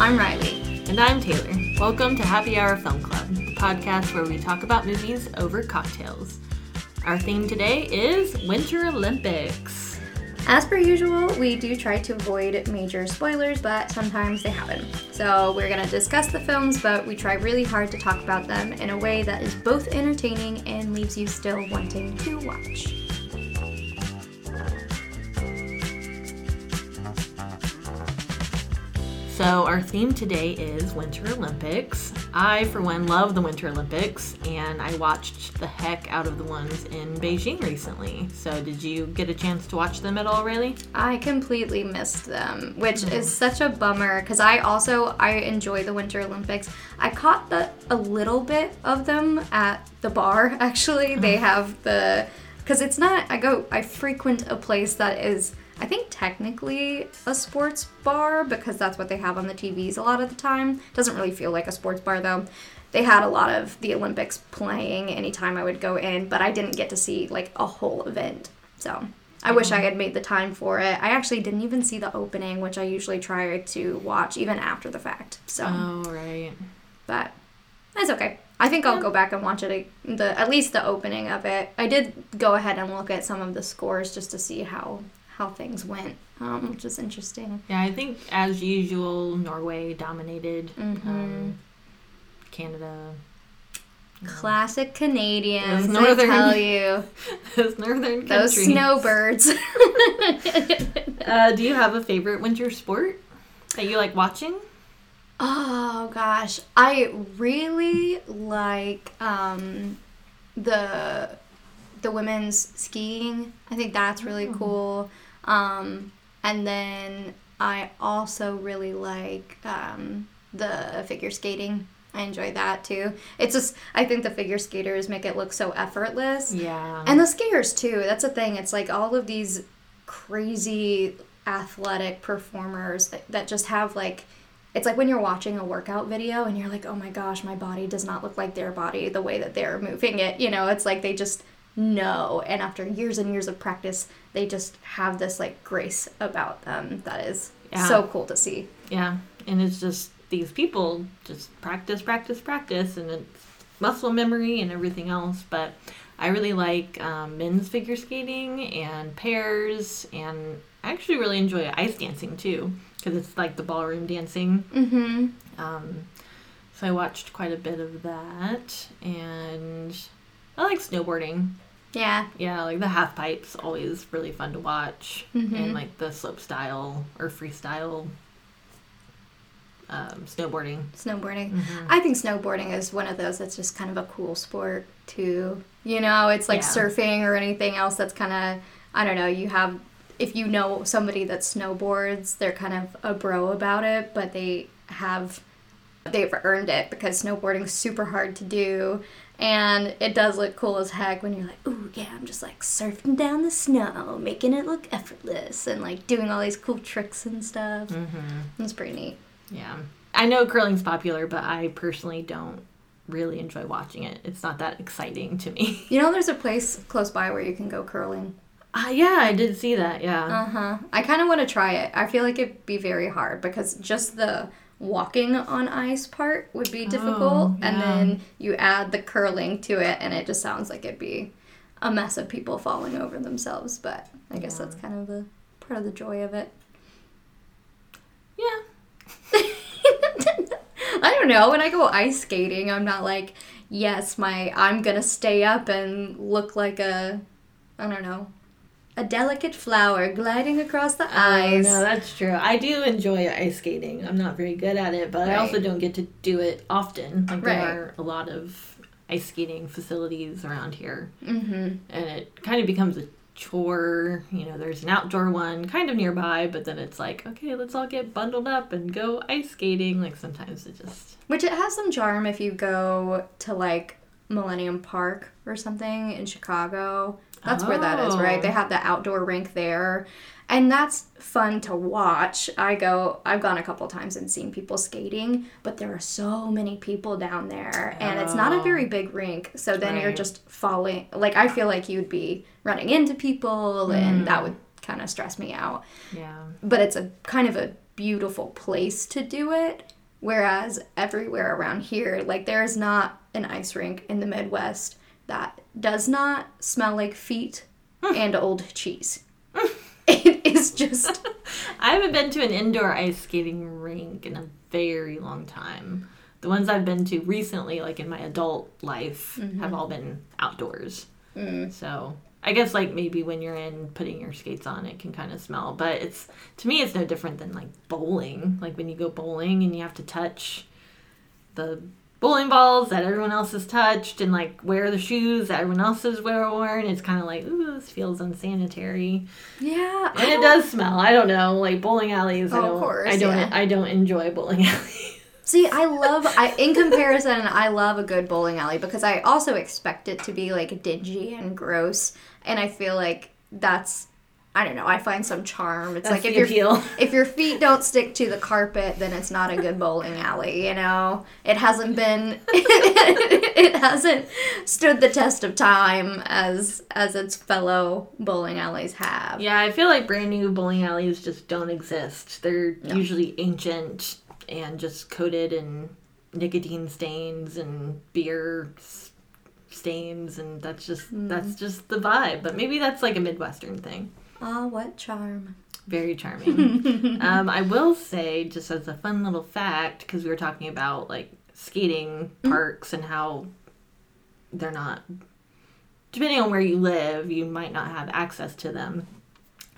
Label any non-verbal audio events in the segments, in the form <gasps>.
I'm Riley. And I'm Taylor. Welcome to Happy Hour Film Club, the podcast where we talk about movies over cocktails. Our theme today is Winter Olympics. As per usual, we do try to avoid major spoilers, but sometimes they happen. So we're going to discuss the films, but we try really hard to talk about them in a way that is both entertaining and leaves you still wanting to watch. So, our theme today is Winter Olympics. I, for one, love the Winter Olympics, and I watched the heck out of the ones in Beijing recently. So, did you get a chance to watch them at all, Riley? I completely missed them, which mm-hmm. is such a bummer because I also I enjoy the Winter Olympics. I caught the a little bit of them at the bar. <laughs> Actually, they have the because it's not. I go. I frequent a place that is I think technically a sports bar because that's what they have on the TVs a lot of the time. Doesn't really feel like a sports bar though. They had a lot of the Olympics playing anytime I would go in, but I didn't get to see like a whole event. So I wish I had made the time for it. I actually didn't even see the opening, which I usually try to watch even after the fact. So Oh right. But that's okay. I think I'll go back and watch it the at least the opening of it. I did go ahead and look at some of the scores just to see how how things went, um, which is interesting. Yeah, I think as usual, Norway dominated. Mm-hmm. Um, Canada. Classic Canadians, northern, I tell <laughs> you. those northern countries. Those snowbirds. <laughs> uh, do you have a favorite winter sport that you like watching? Oh gosh, I really like um, the the women's skiing. I think that's really oh. cool. Um, and then I also really like um, the figure skating. I enjoy that too. It's just I think the figure skaters make it look so effortless. Yeah. And the skiers too. That's the thing. It's like all of these crazy athletic performers that, that just have like it's like when you're watching a workout video and you're like, "Oh my gosh, my body does not look like their body the way that they're moving it." You know, it's like they just know. And after years and years of practice they just have this like grace about them that is yeah. so cool to see. Yeah. And it's just these people just practice practice practice and it's muscle memory and everything else. But i really like um, men's figure skating and pairs and i actually really enjoy ice dancing too because it's like the ballroom dancing. Mm-hmm. um, so i watched quite a bit of that and I like snowboarding. Yeah. Yeah, like the half pipe's always really fun to watch. Mm-hmm. And like the slope style or freestyle um, snowboarding. Snowboarding. Mm-hmm. I think snowboarding is one of those that's just kind of a cool sport too. You know, it's like yeah. surfing or anything else that's kind of, I don't know, you have, if you know somebody that snowboards, they're kind of a bro about it, but they have, they've earned it because snowboarding is super hard to do and it does look cool as heck when you're like, ooh, yeah, I'm just like surfing down the snow, making it look effortless, and like doing all these cool tricks and stuff. Mm-hmm. It's pretty neat. Yeah. I know curling's popular, but I personally don't really enjoy watching it. It's not that exciting to me. You know, there's a place close by where you can go curling. Uh, yeah, I did see that. Yeah. Uh huh. I kind of want to try it. I feel like it'd be very hard because just the walking on ice part would be difficult oh, yeah. and then you add the curling to it and it just sounds like it'd be a mess of people falling over themselves but i guess yeah. that's kind of the part of the joy of it yeah <laughs> i don't know when i go ice skating i'm not like yes my i'm gonna stay up and look like a i don't know a delicate flower gliding across the ice. no, that's true. I do enjoy ice skating. I'm not very good at it, but right. I also don't get to do it often. Like right. there are a lot of ice skating facilities around here, mm-hmm. and it kind of becomes a chore. You know, there's an outdoor one kind of nearby, but then it's like, okay, let's all get bundled up and go ice skating. Like sometimes it just which it has some charm if you go to like Millennium Park or something in Chicago that's oh. where that is, right? They oh. have the outdoor rink there. And that's fun to watch. I go I've gone a couple times and seen people skating, but there are so many people down there and oh. it's not a oh. very big rink. So then right. you're just falling like I feel like you'd be running into people mm. and that would kind of stress me out. Yeah. But it's a kind of a beautiful place to do it. Whereas everywhere around here, like there's not an ice rink in the Midwest that does not smell like feet <laughs> and old cheese. <laughs> it is just <laughs> I haven't been to an indoor ice skating rink in a very long time. The ones I've been to recently, like in my adult life, mm-hmm. have all been outdoors. Mm. So I guess like maybe when you're in putting your skates on, it can kind of smell. But it's to me, it's no different than like bowling. Like when you go bowling and you have to touch the bowling balls that everyone else has touched and like wear the shoes that everyone else has worn. It's kind of like ooh, this feels unsanitary. yeah. And it does smell. I don't know, like bowling alleys. I Oh, of don't. course, I don't. yeah. I don't enjoy bowling <laughs> alleys. See, I love I in comparison, I love a good bowling alley because I also expect it to be like dingy and gross, and I feel like that's I don't know. I find some charm. It's That's like if your <laughs> if your feet don't stick to the carpet, then it's not a good bowling alley. You know, it hasn't been <laughs> it hasn't stood the test of time as as its fellow bowling alleys have. Yeah, I feel like brand new bowling alleys just don't exist. They're usually ancient and just coated in nicotine stains and beer stains, and that's just mm-hmm. that's just the vibe. But maybe that's like a midwestern thing. Ah, what charm! Very charming. <laughs> um, I will say, just as a fun little fact, because we were talking about like skating parks and how they're not, depending on where you live, you might not have access to them.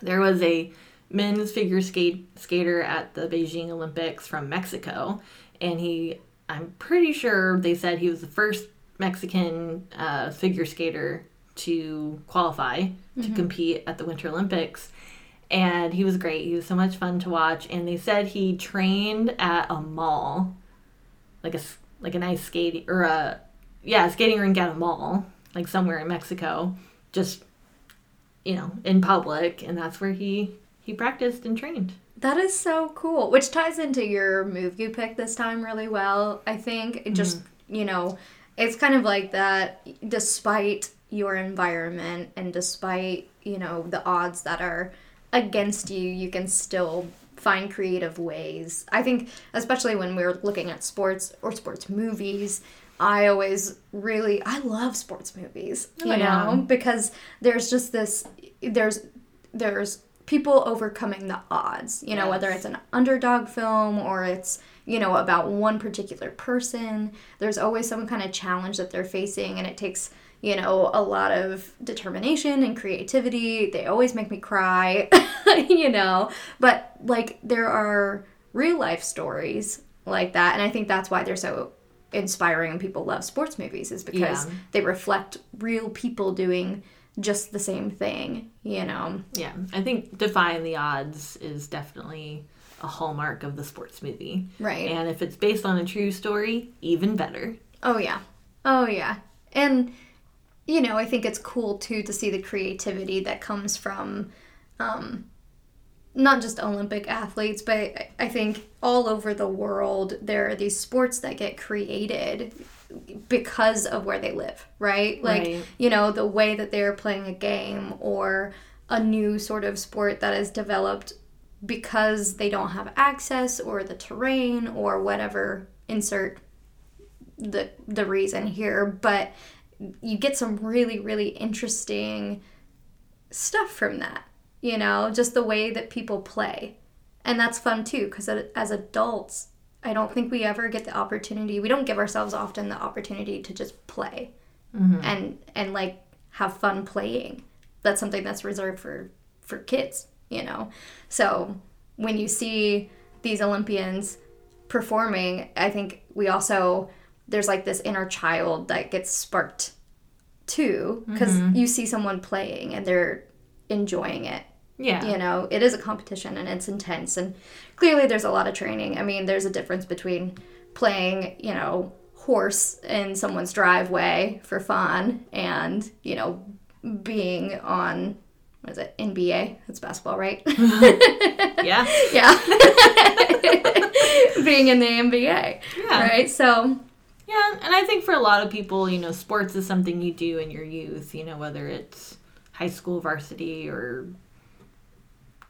There was a men's figure skate skater at the Beijing Olympics from Mexico, and he, I'm pretty sure they said he was the first Mexican uh, figure skater to qualify to mm-hmm. compete at the Winter Olympics and he was great. He was so much fun to watch. And they said he trained at a mall, like a like an ice skating or a yeah skating rink at a mall, like somewhere in Mexico, just you know in public, and that's where he he practiced and trained. That is so cool, which ties into your move you picked this time really well. I think it just, mm-hmm. you know, it's kind of like that despite your environment and despite, you know, the odds that are against you, you can still find creative ways. I think especially when we're looking at sports or sports movies, I always really I love sports movies, oh, you Oh, yeah. know, because there's just this there's there's people overcoming the odds you know whether it's an underdog film or it's you know about one particular person there's always some kind of challenge that they're facing and it takes you know a lot of determination and creativity they always make me cry <laughs> you know but like there are real life stories like that and i think that's why they're so inspiring and people love sports movies is because Yeah. they reflect real people doing just the same thing you know Yeah, I think defying the odds is definitely a hallmark of the sports movie. Right. And if it's based on a true story, even better. Oh yeah. Oh yeah. And you know, I think it's cool too to see the creativity that comes from um not just Olympic athletes, but I- think all over the world there are these sports that get created because of where they live, right? Like, Right. you know, the way that they're playing a game or a new sort of sport that is developed because they don't have access or the terrain or whatever insert the the reason here but you get some really really interesting stuff from that you know just the way that people play. And that's fun too because as adults i don't think we ever get the opportunity we don't give ourselves often the opportunity to just play mm-hmm. and and like have fun playing. That's something that's reserved for for kids you know? So when you see these olympians performing i think we also there's like this inner child that gets sparked too because mm-hmm. you see someone playing and they're enjoying it. Yeah. you know it is a competition and it's intense and clearly there's a lot of training. I mean there's a difference between playing you know horse in someone's driveway for fun and you know being on what is it nba that's basketball right? <laughs> Yeah. <laughs> yeah. <laughs> Being in the nba Yeah. right? So Yeah, and I think for a lot of people, you know, sports is something you do in your youth, you know, whether it's high school varsity or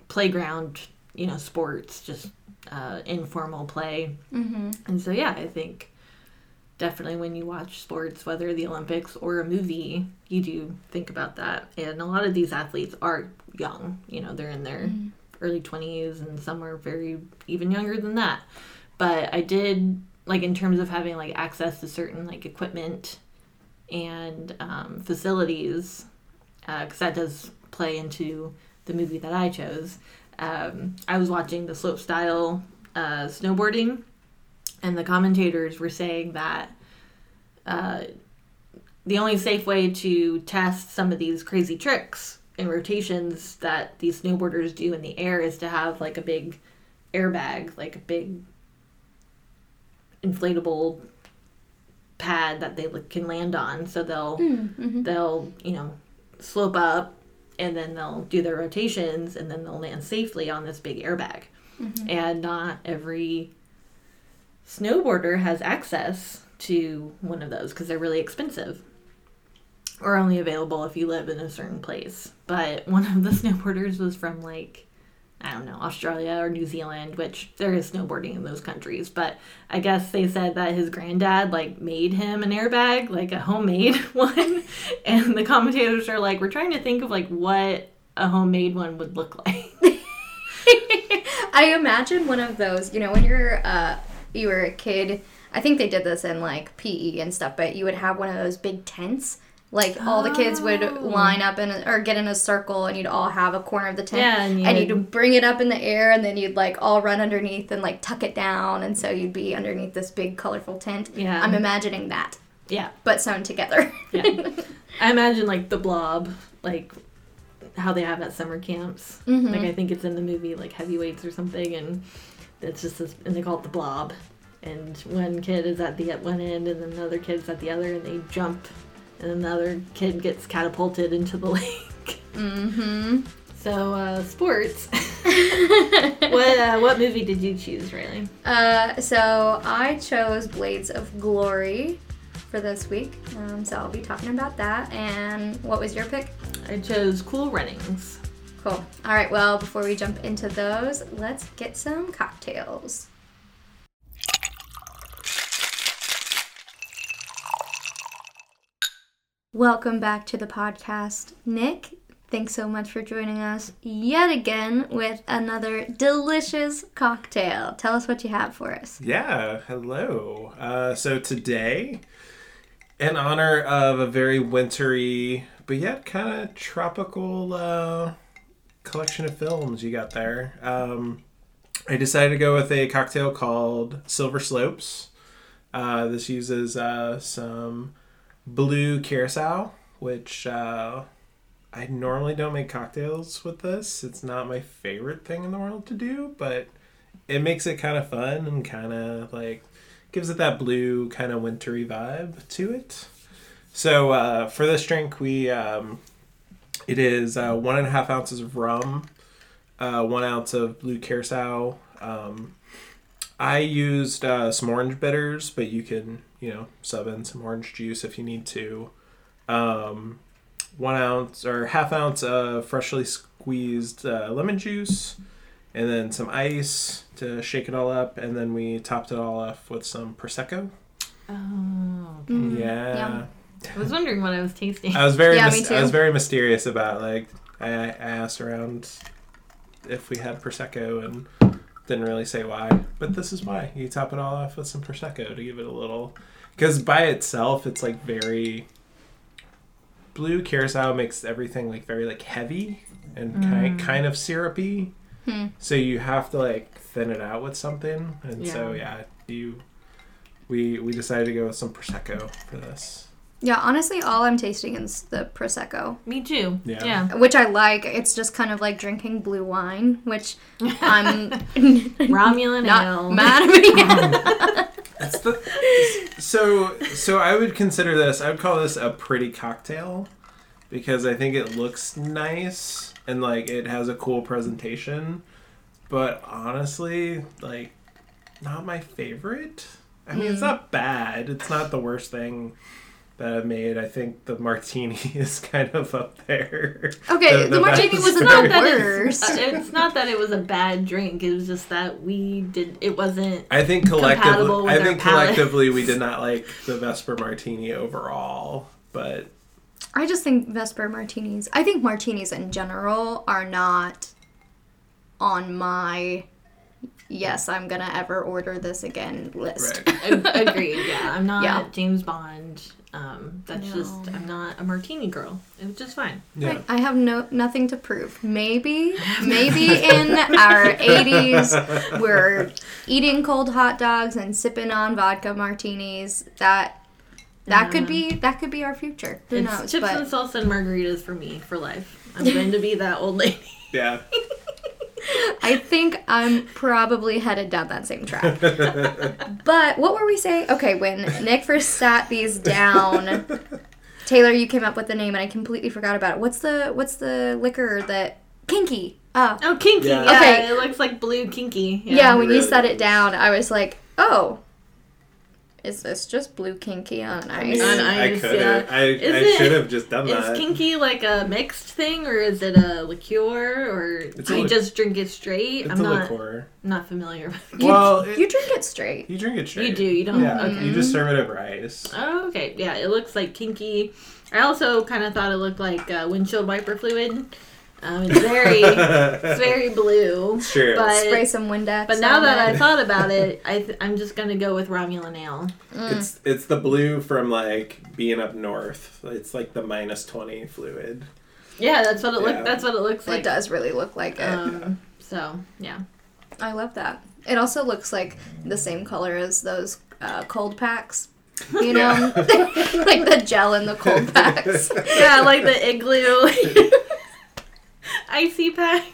playground, you know, sports, just uh, informal play. Mm-hmm. And so, yeah, I think definitely when you watch sports, whether the Olympics or a movie, you do think about that. And a lot of these athletes are young, you know, they're in their early 20s and some are very even younger than that. But I did, like, in terms of having like access to certain like equipment and um, facilities, because that does play into the movie that I chose. Um, I was watching the slope style uh, snowboarding, and the commentators were saying that uh, the only safe way to test some of these crazy tricks and rotations that these snowboarders do in the air is to have like a big airbag, like a big inflatable pad that they can land on. So they'll Mm-hmm. they'll you know slope up and then they'll do their rotations and then they'll land safely on this big airbag and not every snowboarder has access to one of those because they're really expensive or only available if you live in a certain place but one of the <laughs> snowboarders was from like I don't know, Australia or New Zealand, which there is snowboarding in those countries. But I guess they said that his granddad like made him an airbag, like a homemade <laughs> one. And the commentators are like, we're trying to think of like what a homemade one would look like. <laughs> I imagine one of those, you know, when you're uh you were a kid, I think they did this in like PE and stuff, but you would have one of those big tents. Like all the kids would Oh. line up in a, or get in a circle and you'd all have a corner of the tent Yeah, and and you'd- you'd bring it up in the air and then you'd like all run underneath and like tuck it down and so you'd be underneath this big colorful tent. Yeah. I'm imagining that, Yeah. but sewn together. Yeah. I imagine like the blob, like how they have at summer camps. Mhm. Like I think it's in the movie like Heavyweights or something, and it's just this, and they call it the blob. And one kid is at the at one end, and then the other kid's at the other, and they jump, and then the other kid gets catapulted into the <laughs> lake. mm-hmm. So uh, sports. <laughs> what uh, what movie did you choose, Riley? Uh, so I chose Blades of Glory for this week. Um, so I'll be talking about that. And what was your pick? I chose Cool Runnings. Cool. All right. Well, before we jump into those, let's get some cocktails. Welcome back to the podcast. Nick, thanks so much for joining us yet again with another delicious cocktail. Tell us what you have for us. Yeah, hello. Uh, so today, in honor of a very wintry but yet kind of tropical uh, collection of films you got there, um, I decided to go with a cocktail called Silver Slopes. Uh, this uses uh, some blue curacao, which uh, I normally don't make cocktails with this. It's not my favorite thing in the world to do, but it makes it kind of fun and kind of like gives it that blue kind of wintry vibe to it. So uh, for this drink, we um, it is uh, one and a half ounces of rum, uh, one ounce of blue curacao. Um, I used uh, some orange bitters, but you can you know sub in some orange juice if you need to. Um, one ounce or half ounce of freshly squeezed uh, lemon juice and then some ice to shake it all up, and then we topped it all off with some prosecco. Oh, okay. Mm, yeah, yum. I was wondering what I was tasting. <laughs> I was very Yeah, mys- me too. I was very mysterious about like I, I asked around if we had prosecco and didn't really say why, but this is why you top it all off with some prosecco to give it a little because by itself it's like very blue curacao makes everything like very like heavy and kind kind of syrupy. Hmm. So you have to like thin it out with something, and so yeah, you we we decided to go with some prosecco for this. Yeah, honestly, all I'm tasting is the prosecco, Me too. Yeah. Yeah. which I like. It's just kind of like drinking blue wine, which <laughs> I'm Romulan <laughs> not ale. mad at. <laughs> That's the so so I would consider this. I would call this a pretty cocktail because I think it looks nice and like it has a cool presentation. But honestly, like not my favorite. I mean, it's mm. not bad. It's not the worst thing that I've made. I think the martini <laughs> is kind of up there. Okay, the martini was not that worst. it's, uh, it's not that it was a bad drink. It was just that we did. It wasn't. I think collectively, compatible with I think palate. collectively we did <laughs> not like the Vesper Martini overall, but I just think Vesper martinis. I think martinis in general are not on my yes, I'm gonna ever order this again list. right. Agreed. Yeah, I'm not Yeah. James Bond. Um, that's No. just I'm not a martini girl. It was just fine. Yeah. Right, I have no nothing to prove. Maybe, <laughs> maybe in our <laughs> 80s, we're eating cold hot dogs and sipping on vodka martinis. That that could be that could be our future. Who it's knows? chips But and salsa and margaritas for me for life. I'm going to be that old lady. Yeah. <laughs> <laughs> I think I'm probably headed down that same track. <laughs> but what were we saying? Okay, when Nick first sat these down, Taylor, you came up with the name and I completely forgot about it. What's the what's the liquor that kinky? Oh. Oh, kinky. Yeah. Yeah, Okay. it looks like blue kinky. Yeah, when you set it down, I was like, "Oh, is this just blue kinky on ice?" On I ice, could yeah. have. I, I Is it- should have just done Is that. kinky like a mixed thing, or is it a liqueur, or It's do a you li- just drink it straight? It's I'm a not liqueur. not familiar. with You, Well, it- you drink it straight. You drink it straight. You do. You don't. Yeah, Okay. you just serve it over ice. Oh, okay. Yeah, it looks like kinky. I also kind of thought it looked like uh, windshield wiper fluid. Um, it's very, it's <laughs> very blue. Sure. But Spray some Windex. but now on that I thought about it, <laughs> I th- I'm just gonna go with Romulan ale. It's it's the blue from like being up north. It's like the minus twenty fluid. Yeah, that's what it look. Yeah. That's what it looks like. it does really look like it. Um, so yeah. I love that. It also looks like the same color as those uh, cold packs. You know, <laughs> like the gel in the cold packs. Yeah, like the igloo <laughs> icy pack.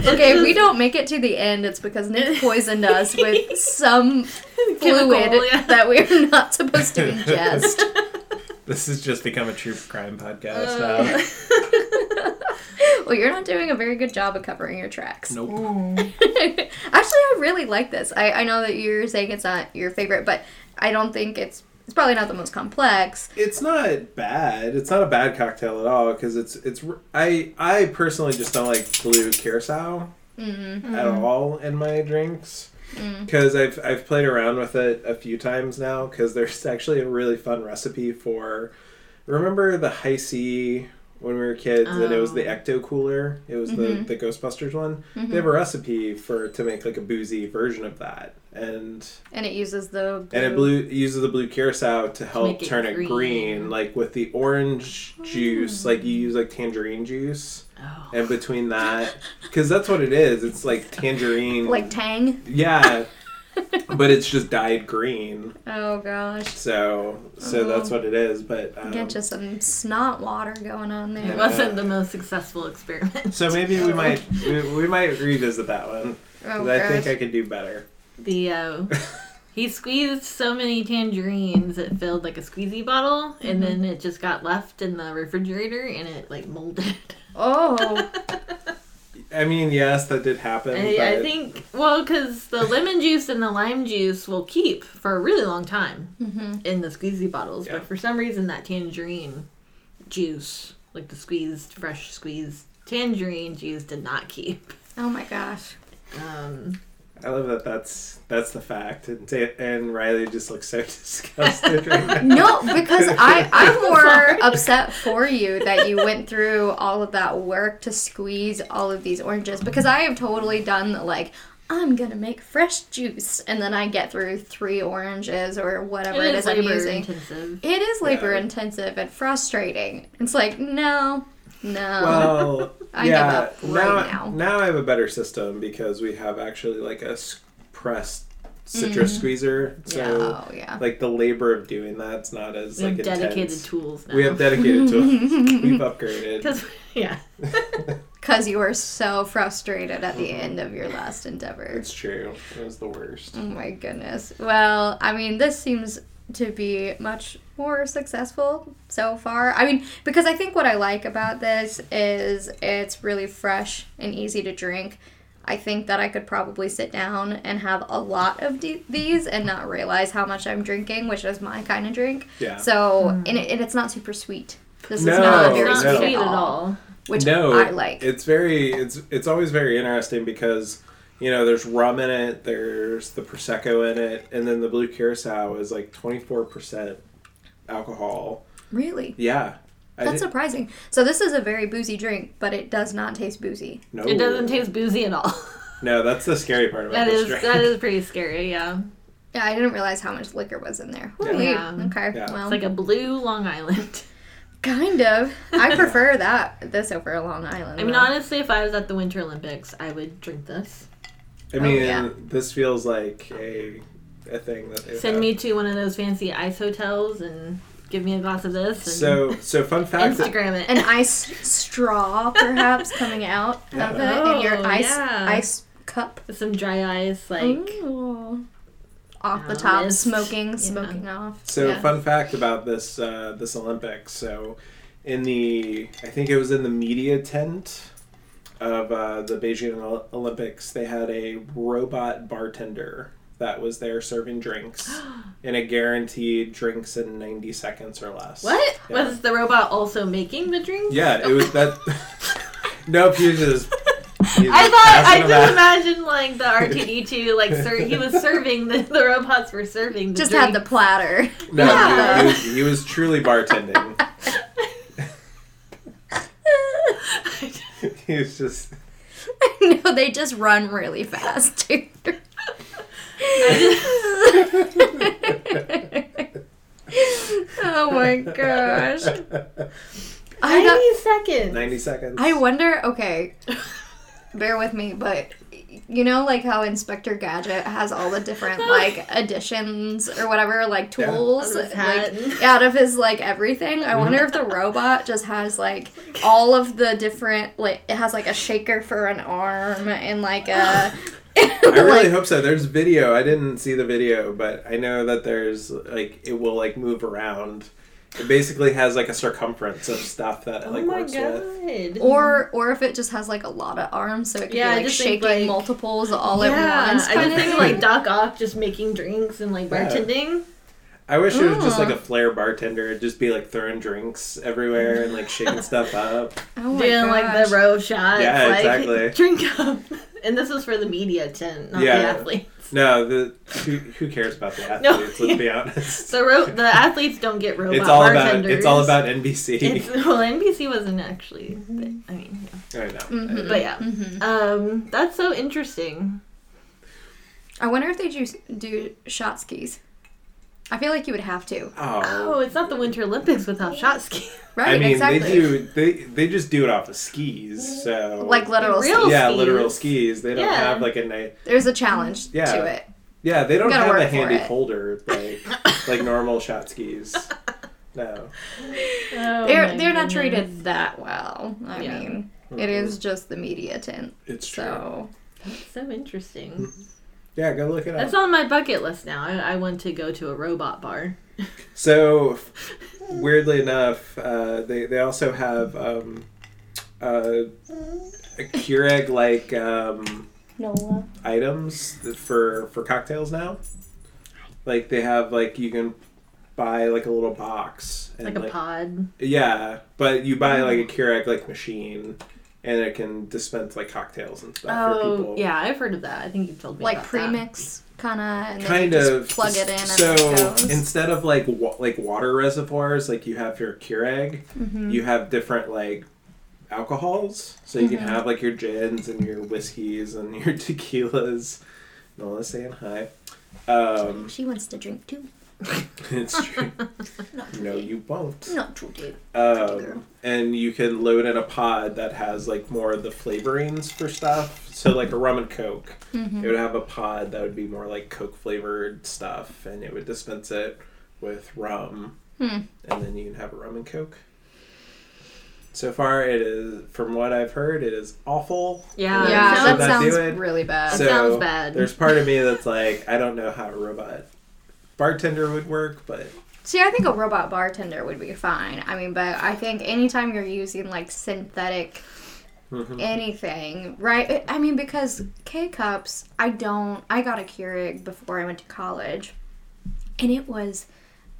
Okay, if we don't make it to the end, it's because Nick <laughs> poisoned us with some <laughs> Chemical, fluid yeah. that we're not supposed to ingest. This has just become a true crime podcast Uh, now. well, you're not doing a very good job of covering your tracks. Nope. Actually, I really like this. I, I know that you're saying it's not your favorite, but I don't think it's it's probably not the most complex. It's not bad. It's not a bad cocktail at all because it's it's. I I personally just don't like blue curacao Mm-hmm. at all in my drinks Mm. because I've I've played around with it a few times now because there's actually a really fun recipe for. Remember the Hi-C when we were kids and it was the Oh. Ecto Cooler. It was Mhm. the the Ghostbusters one. Mm-hmm. They have a recipe for to make like a boozy version of that and And it uses the and it blue uses the blue curacao to help it turn it green. green, like with the orange juice, like you use like tangerine juice, Oh. and between that, because that's what it is. It's like <laughs> tangerine, like tang. yeah, <laughs> but it's just dyed green. Oh gosh, So so that's what it is. But um, get you some snot water going on there. It wasn't the most successful experiment. so maybe we might <laughs> we, we might revisit that one. Oh I think. I could do better. The uh, <laughs> he squeezed so many tangerines it filled like a squeezy bottle, and then it just got left in the refrigerator and it like molded. Oh, I mean, yes, that did happen. I, but I think well, because the lemon juice and the lime juice will keep for a really long time Mhm. in the squeezy bottles, Yeah. but for some reason that tangerine juice, like the squeezed, fresh squeezed tangerine juice, did not keep. oh my gosh. Um, I love that. That's that's the fact, and and Riley just looks so <laughs> disgusted right now. <laughs> No, because I <laughs> I'm more upset for you that you went through all of that work to squeeze all of these oranges because I have totally done the like I'm gonna make fresh juice and then I get through three oranges or whatever it it is is I'm labor using. intensive. It is labor Yeah. intensive and frustrating. It's like no, no. Well, <laughs> I give yeah. up right now, now. I have a better system because we have actually like a pressed citrus mm-hmm. squeezer. So oh yeah. like the labor of doing that's not as We have like dedicated intense. tools now. We have dedicated <laughs> tools. We've upgraded. <laughs> because yeah, Because you were so frustrated at the end of your last mm-hmm. endeavor. It's true. It was the worst. Oh my goodness. Well, I mean, this seems to be much more successful so far. I mean, because I think what I like about this is it's really fresh and easy to drink. I think that I could probably sit down and have a lot of de- these and not realize how much I'm drinking, which is my kind of drink. Yeah. So, mm. and, it, and it's not super sweet. This is No, not It's very not no. sweet sweet at all, which no, I like. It's very it's it's always very interesting because you know there's rum in it, there's the prosecco in it, and then the blue curacao is like 24 percent alcohol. really? Yeah, I That's did- surprising. So this is a very boozy drink, but it does not taste boozy. no, It doesn't taste boozy at all. No, that's the scary part about That this is drink. that is <laughs> pretty scary. Yeah, Yeah, I didn't realize how much liquor was in there. Yeah. Holy, Yeah. Okay, Yeah. well, it's like a blue Long Island. kind of. <laughs> I prefer that this over a Long Island. I mean, though. honestly, if I was at the Winter Olympics, I would drink this. I mean, Oh, yeah. this feels like a a thing that they Send me to one of those fancy ice hotels and give me a glass of this. And So so fun <laughs> fact. that- Instagram it. an ice straw perhaps coming out of it in your Oh, ice yeah. ice cup. With some dry ice, like Ooh. off the top, mist. smoking, Yeah. smoking off. So Yeah. fun fact about this uh, this Olympics. So in the I think it was in the media tent of uh, the Beijing Olympics, they had a robot bartender that was there serving drinks, <gasps> and it guaranteed drinks in ninety seconds or less. what Yeah. was the robot also making the drink? Yeah, it was that. nope, he was just. he was I thought I just out. imagine like the R two D two like ser- he was serving the, the robots were serving the Just drink. had the platter. No, Yeah. he, he was, he was truly bartending. <laughs> <laughs> he was just. <laughs> I No, they just run really fast, dude. <laughs> oh my gosh. I don't, Ninety seconds. 90 seconds. I wonder, okay, bear with me, but you know, like how Inspector Gadget has all the different <laughs> like additions or whatever, like Yeah. tools, Out of his like out of his like everything. I wonder if the <laughs> robot just has like all of the different, like it has like a shaker for an arm and like a. <laughs> I really like, hope so. There's video. I didn't see the video, but I know that there's like it will like move around. It basically has like a circumference of stuff that it Oh like my works with. or or if it just has like a lot of arms, so it could Yeah, be like just think, shaking like- multiples all yeah, at once. I kind just of think thing. like Doc Ock just making drinks and like Yeah. bartending. I wish it was just like Mm. a flair bartender. It'd just be like throwing drinks everywhere and like shaking <laughs> stuff up. oh my doing like the row shots. Yeah, like, exactly. <laughs> Drink up. And this was for the media tent, not Yeah. the athletes. No, the who, who cares about the <laughs> No. athletes? Let's be <laughs> honest. So ro- the athletes don't get robot It's all about it's all about NBC. It's, well, NBC wasn't actually. I mean, yeah. I know. Mhm. but yeah. Mhm. Um, that's so interesting. I wonder if they do do shot skis. I feel like you would have to, Oh, Oh, it's not the Winter Olympics without shot ski. <laughs> right? I mean exactly. they do they they just do it off of skis. So like literal Real skis. yeah, skis. literal skis. They don't Yeah. have like a night. There's a challenge Yeah. to it. Yeah, they don't gotta have work a for handy it. holder like <coughs> like normal shot skis. No. Oh, they're my they're not goodness. treated that well. I Yeah. mean, it is just the media tent. It's true. So That's so interesting. Mm-hmm. Yeah, go look it up. That's on my bucket list now. I, I want to go to a robot bar. <laughs> So, weirdly enough, uh, they they also have um, uh, a Keurig like um, Nola. items for for cocktails now. Like they have like you can buy like a little box and Like a pod. yeah, but you buy like a Keurig like machine. And it can dispense like cocktails and stuff for Oh, people. yeah, I've heard of that. I think you've told me that. Like about premix kind of and then kind you just of plug it in and so it instead of like wa- like water reservoirs like you have your Keurig Mhm. you have different like alcohols so you Mhm. can have like your gins and your whiskeys and <laughs> your tequilas Nola's saying hi um she wants to drink too. <laughs> it's true. <laughs> Not no you won't. Not true, dude. um, and you can load in a pod that has like more of the flavorings for stuff. So like a rum and coke. Mhm. it would have a pod that would be more like coke flavored stuff and it would dispense it with rum. Hmm. and then you can have a rum and coke. So far it is from what i've heard it is awful. Yeah, yeah, should that not sounds really bad. That So, sounds bad. there's part of me that's like i don't know how a robot bartender would work but See, I think a robot bartender would be fine. I mean, but I think anytime you're using like synthetic mm-hmm. anything, right? I mean, because K cups, I don't. I got a Keurig before I went to college, and it was.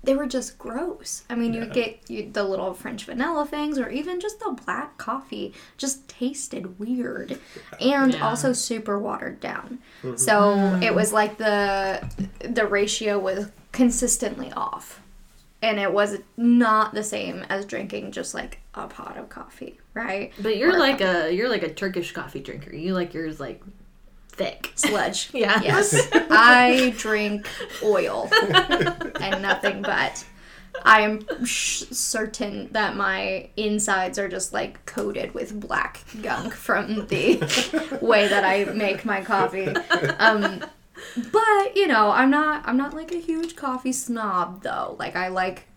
They were just gross. I mean, you Yeah. get you, the little French vanilla things, or even just the black coffee, just tasted weird, and Yeah. also super watered down. Mm-hmm. So it mm. was like the the ratio was consistently off, and it was not the same as drinking just like a pot of coffee, right? But you're Or like a you're like a Turkish coffee drinker. You like yours like thick. sludge. <laughs> Yeah. Yes. I drink oil and nothing but. I am sh- certain that my insides are just like coated with black gunk from the <laughs> way that I make my coffee. Um, but you know, I'm not. I'm not like a huge coffee snob though. Like I like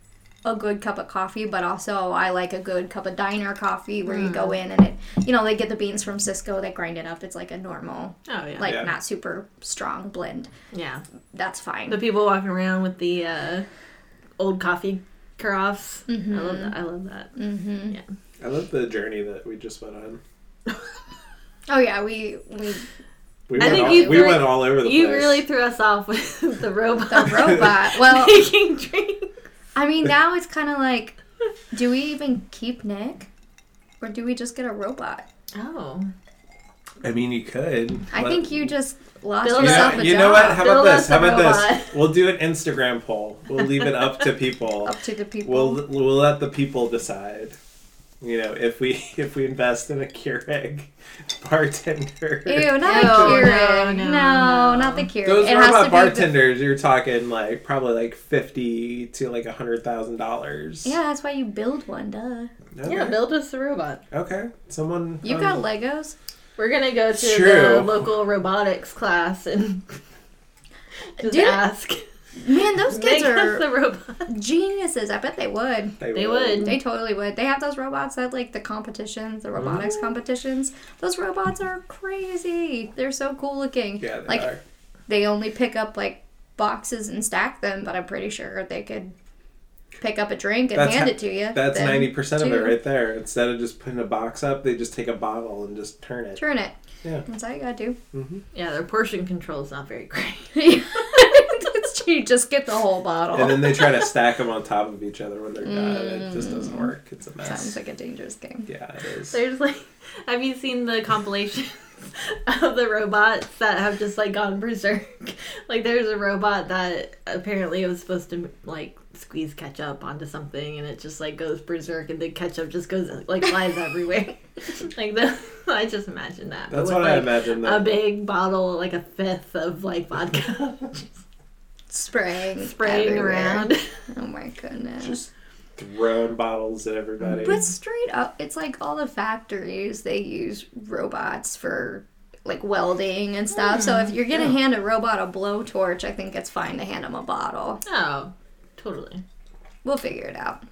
a good cup of coffee, but also I like a good cup of diner coffee where you go in and it, you know, they get the beans from Sysco, they grind it up. It's like a normal Oh yeah. like Yeah. not super strong blend. yeah. That's fine. The people walking around with the uh, old coffee carafes. Mm-hmm. I love that. I love that. Yeah, I love the journey that we just went on. <laughs> oh yeah, we we We I went, think all, you we really- went all over the place. You place. really threw us off <laughs> with the robot. the robot. <laughs> Well, making drinks. I mean now it's kind of like, do we even keep Nick, or do we just get a robot? Oh. I mean, you could. I Let- think you just lost Build You yourself know, a you job. know what? How about Build this? us How a about this? <laughs> We'll do an Instagram poll. We'll leave it up to people. <laughs> Up to the people. We'll we'll let the people decide. You know, if we <laughs> if we invest in a Keurig bartender. Ew, not Ew, a Keurig. no, No, no, not the Keurig. Those it has to robot be bartenders, you're talking like probably like fifty to like a hundred thousand dollars. Yeah, that's why you build one, duh. Okay. Yeah, build us a robot. Okay. Someone. You um, got Legos? We're gonna go to True. the local robotics class and <laughs> just Dude, ask. Man, those kids Make are us a robot. geniuses. I bet they would. They, They will. would. They totally would. They have those robots at like the competitions, the robotics Mm-hmm. competitions. Those robots are crazy. They're so cool looking. Yeah, they like are. they only pick up like boxes and stack them, but I'm pretty sure they could pick up a drink and That's hand ha- it to you. That's ninety percent of it right there. Instead of just putting a box up, they just take a bottle and just turn it. Turn it. Yeah. That's all you gotta do. Yeah, their portion control is not very great. <laughs> <laughs> It's- <laughs> you just get the whole bottle. And then they try to stack them on top of each other when they're done. It mm. just doesn't work. It's a mess. Sounds like a dangerous game. yeah, it is. There's like, have you seen the compilation <laughs> of the robots that have just like gone berserk? <laughs> Like, there's a robot that apparently it was supposed to like squeeze ketchup onto something, and it just like goes berserk, and the ketchup just goes like flies everywhere. like the, I just imagine that. but That's with, what I like, imagine. A big bottle, like a fifth of like vodka, just Spraying. spraying everywhere. around. <laughs> Oh my goodness. just throwing bottles at everybody. But straight up, it's like all the factories they use robots for like welding and stuff. So if mm, you're gonna Yeah. hand a robot a blowtorch, I think it's fine to hand them a bottle. Oh, totally. We'll figure it out.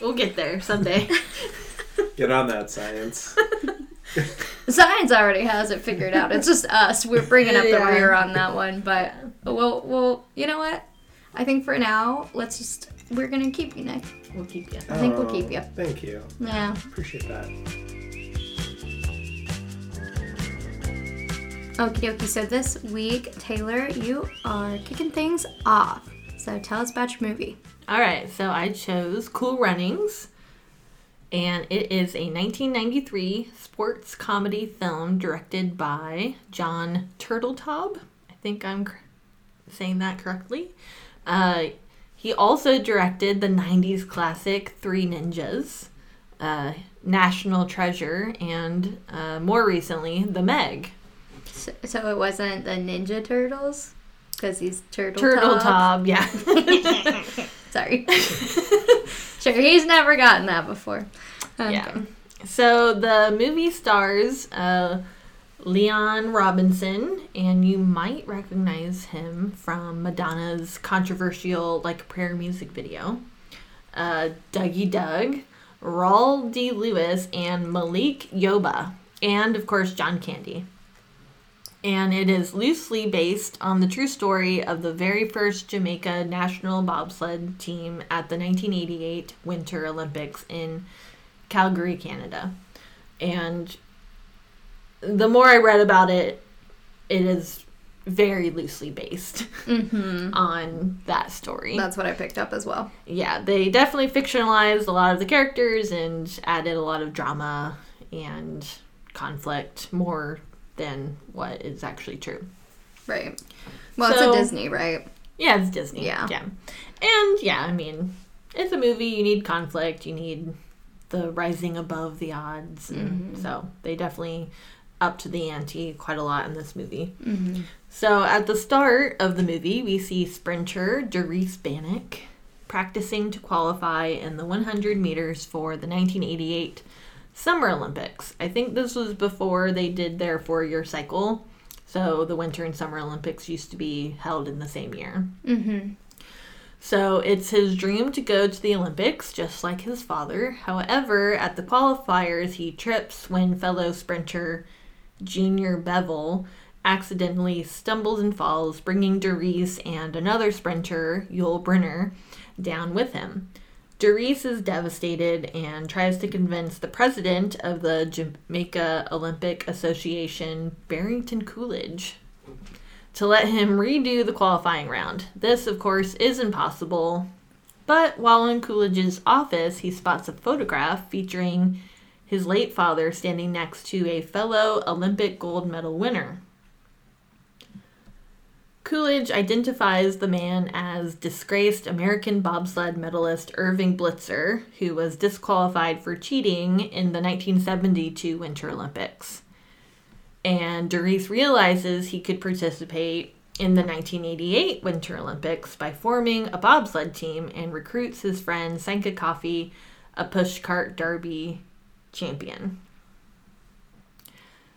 We'll get there someday. <laughs> Get on that science. <laughs> <laughs> Science already has it figured out. It's just us. We're bringing up the Yeah. rear on that one, but well, well, you know what? I think for now, let's just we're gonna keep you, Nick. we'll keep you. I think we'll Oh, keep you. Thank you. Yeah. Appreciate that. Okie dokie. So this week, Taylor, you are kicking things off. So tell us about your movie. All right, so I chose Cool Runnings, and it is a 1993 sports comedy film directed by John Turteltaub. I think I'm cr- saying that correctly. Uh, he also directed the 90s classic Three Ninjas, uh, National Treasure, and uh, more recently, The Meg. So, so it wasn't the Ninja Turtles? Because he's Turtle Turtle. Top, yeah. <laughs> Sorry. <laughs> sure, he's never gotten that before. Okay. Yeah. So the movie stars uh, Leon Robinson, and you might recognize him from Madonna's controversial "Like Prayer" music video. Uh, Dougie Doug, Rawle D. Lewis, and Malik Yoba, and of course John Candy. And it is loosely based on the true story of the very first Jamaica national bobsled team at the 1988 Winter Olympics in Calgary, Canada. And the more I read about it, it is very loosely based Mm-hmm. <laughs> on that story. That's what I picked up as well. yeah, they definitely fictionalized a lot of the characters and added a lot of drama and conflict more than what is actually true. Right. Well, So- it's a Disney, right? Yeah, it's Disney. Yeah. Yeah. And yeah, I mean, it's a movie, you need conflict, you need the rising above the odds. And Mm-hmm. so they definitely up to the ante quite a lot in this movie. Mm-hmm. So at the start of the movie, we see sprinter Derice Bannock practicing to qualify in the 100 meters for the 1988 Summer Olympics. I think this was before they did their four year cycle. So the Winter and Summer Olympics used to be held in the same year. Mm-hmm. So it's his dream to go to the Olympics, just like his father. However, at the qualifiers, he trips when fellow sprinter Junior Bevil accidentally stumbles and falls, bringing Derice and another sprinter, Yul Brenner, down with him. Derice is devastated and tries to convince the president of the Jamaica Olympic Association, Barrington Coolidge, to let him redo the qualifying round. This, of course, is impossible, but while in Coolidge's office, he spots a photograph featuring his late father standing next to a fellow Olympic gold medal winner. Coolidge identifies the man as disgraced American bobsled medalist Irving Blitzer, who was disqualified for cheating in the 1972 Winter Olympics. And Derice realizes he could participate in the 1988 Winter Olympics by forming a bobsled team and recruits his friend Sanka Coffie, a pushcart derby champion.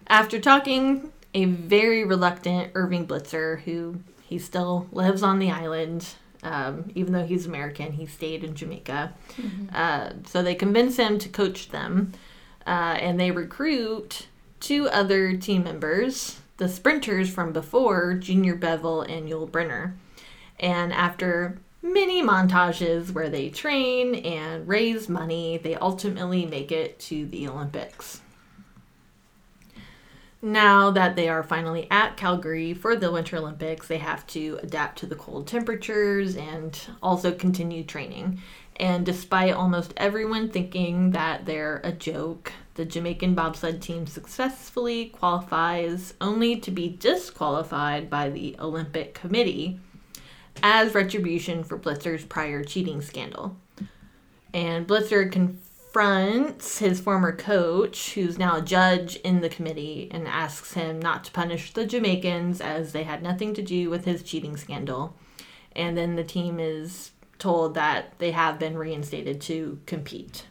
After talking a very reluctant Irving Blitzer, who he still lives on the island, um, even though he's American, he stayed in Jamaica. Uh, so they convince him to coach them, uh, and they recruit two other team members, the sprinters from before, Junior Bevil and Yul Brenner. And after many montages where they train and raise money, they ultimately make it to the Olympics. Now that they are finally at Calgary for the Winter Olympics, they have to adapt to the cold temperatures and also continue training. And despite almost everyone thinking that they're a joke, the Jamaican bobsled team successfully qualifies only to be disqualified by the Olympic Committee as retribution for Blitzer's prior cheating scandal. And Blitzer confronts his former coach, who's now a judge in the committee, and asks him not to punish the Jamaicans as they had nothing to do with his cheating scandal. And then the team is told that they have been reinstated to compete,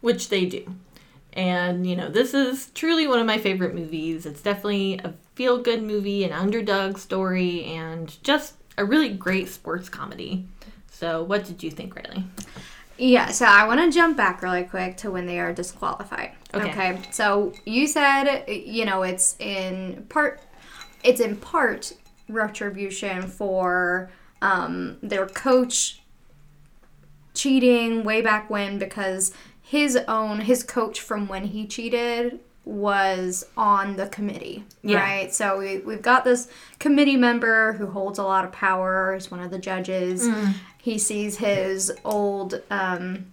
which they do. And, you know, this is truly one of my favorite movies. It's definitely a feel good movie, an underdog story, and just a really great sports comedy. So, what did you think, Riley? Yeah, so I want to jump back really quick to when they are disqualified. Okay. So you said, you know, it's in part, it's in part retribution for um, their coach cheating way back when because his own his coach from when he cheated was on the committee Yeah. right so we, we've got this committee member who holds a lot of power is one of the judges he sees his old um,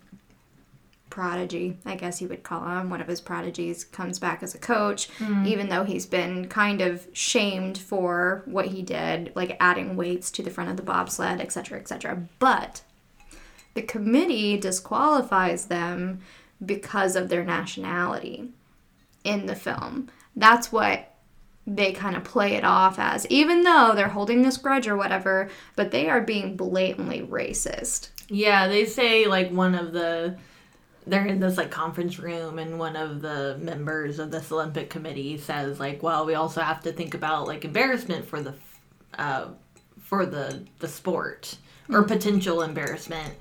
prodigy i guess you would call him one of his prodigies comes back as a coach even though he's been kind of shamed for what he did like adding weights to the front of the bobsled etc etc but the committee disqualifies them because of their nationality in the film. That's what they kind of play it off as, even though they're holding this grudge or whatever, but they are being blatantly racist. Yeah, they say like one of the they're in this like conference room and one of the members of this Olympic committee says like, well, we also have to think about like embarrassment for the uh for the the sport or potential embarrassment.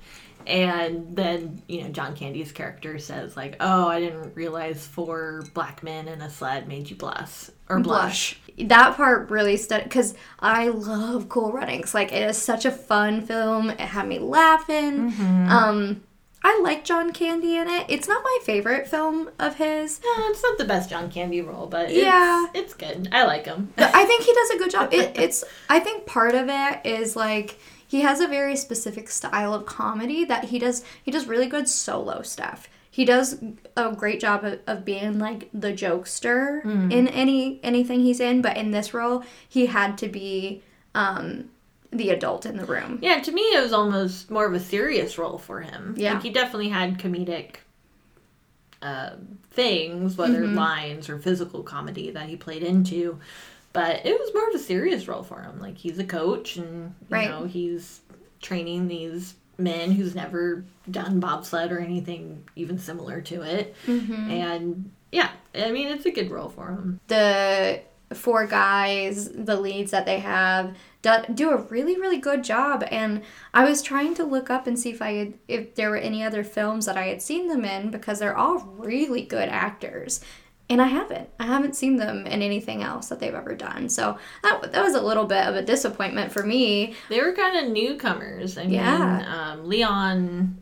And then, you know, John Candy's character says like, "Oh, I didn't realize four black men in a sled made you blush or blush." That part really stood because I love Cool Runnings. Like it is such a fun film. It had me laughing. Um, I like John Candy in it. It's not my favorite film of his. No, it's not the best John Candy role, but it's, Yeah. it's good. I like him. I think he does a good job. It, it's I think part of it is like he has a very specific style of comedy that he does he does really good solo stuff. He does a great job of, of being like the jokester in any anything he's in, but in this role he had to be um the adult in the room. Yeah, to me, it was almost more of a serious role for him. Yeah. Like, he definitely had comedic uh, things, whether Mm-hmm. lines or physical comedy that he played into. But it was more of a serious role for him. Like, he's a coach and, you Right. know, he's training these men who's never done bobsled or anything even similar to it. Mm-hmm. And, yeah, I mean, it's a good role for him. the four guys, the leads that they have, do, do a really really good job. And I was trying to look up and see if I had, if there were any other films that I had seen them in because they're all really good actors. And I haven't. I haven't seen them in anything else that they've ever done. So that, that was a little bit of a disappointment for me. They were kind of newcomers. I mean, Yeah. um, Leon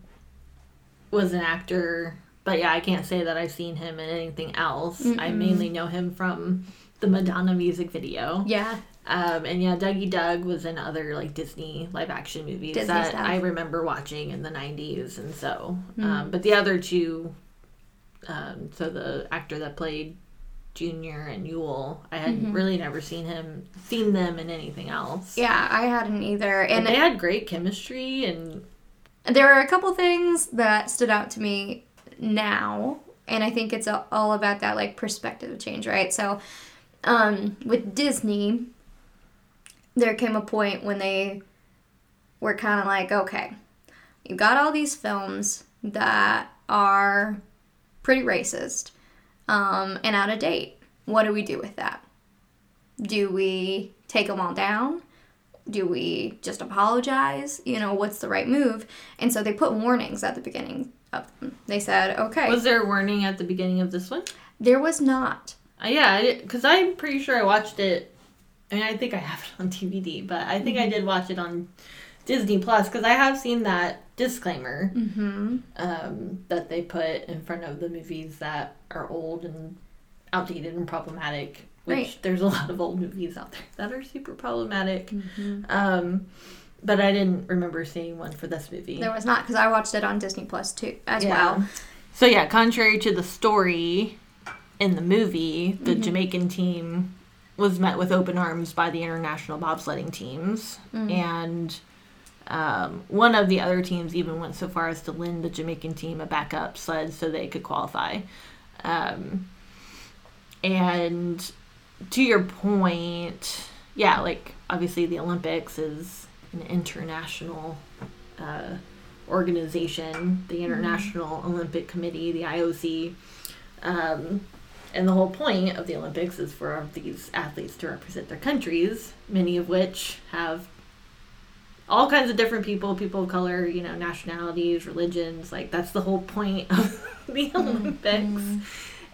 was an actor, but yeah, I can't say that I've seen him in anything else. I mainly know him from the Madonna music video. Yeah. Um, and yeah, Dougie Doug was in other like Disney live action movies Disney that stuff. I remember watching in the 90s. And so, Hmm. um, but the other two, um, so the actor that played Junior and Yul, I had Mm-hmm. really never seen him, seen them in anything else. Yeah, I hadn't either. And And they had great chemistry and there were a couple things that stood out to me now and i think it's all about that like perspective change right so um, with disney there came a point when they were kind of like okay you've got all these films that are pretty racist um, and out of date what do we do with that do we take them all down do we just apologize? You know, what's the right move? And so they put warnings at the beginning of them. They said, okay, Was there a warning at the beginning of this one? there was not. Uh, yeah, because I'm pretty sure I watched it. I mean, I think I have it on <laughs> DVD, but I think I did watch it on Disney Plus because I have seen that disclaimer Mm-hmm. um, that they put in front of the movies that are old and outdated and problematic. Which Right. there's a lot of old movies out there that are super problematic. Mm-hmm. Um, but I didn't remember seeing one for this movie. There was not because I watched it on Disney Plus too as Yeah. well. So yeah, contrary to the story in the movie, the Jamaican team was met with open arms by the international bobsledding teams, and um, one of the other teams even went so far as to lend the Jamaican team a backup sled so they could qualify. Um, and to your point, yeah, like obviously the Olympics is an international uh, organization, the International Olympic Committee, the IOC. Um, and the whole point of the Olympics is for these athletes to represent their countries, many of which have all kinds of different people, people of color, you know, nationalities, religions. Like, that's the whole point of <laughs> the Olympics.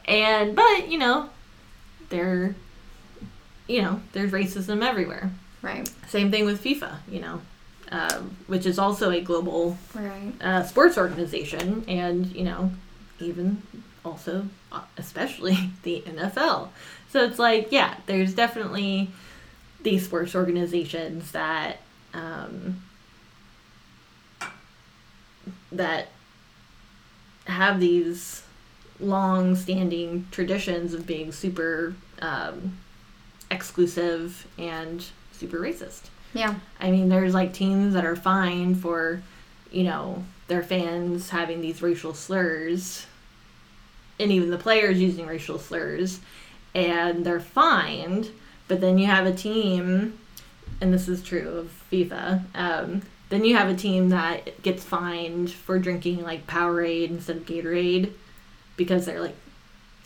And, but, you know, there, you know, there's racism everywhere. Right. Same thing with FIFA, you know, um, which is also a global Right. uh, sports organization, and you know, even also, uh, especially <laughs> the NFL. So it's like, yeah, there's definitely these sports organizations that um, that have these long-standing traditions of being super um, exclusive and super racist. Yeah. I mean, there's like teams that are fined for, you know, their fans having these racial slurs, and even the players using racial slurs, and they're fined. But then you have a team, and this is true of FIFA. Um, then you have a team that gets fined for drinking like Powerade instead of Gatorade because they're like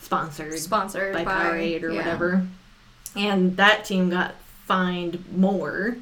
sponsored Sponsored by by, Powerade or yeah. whatever. And that team got fined more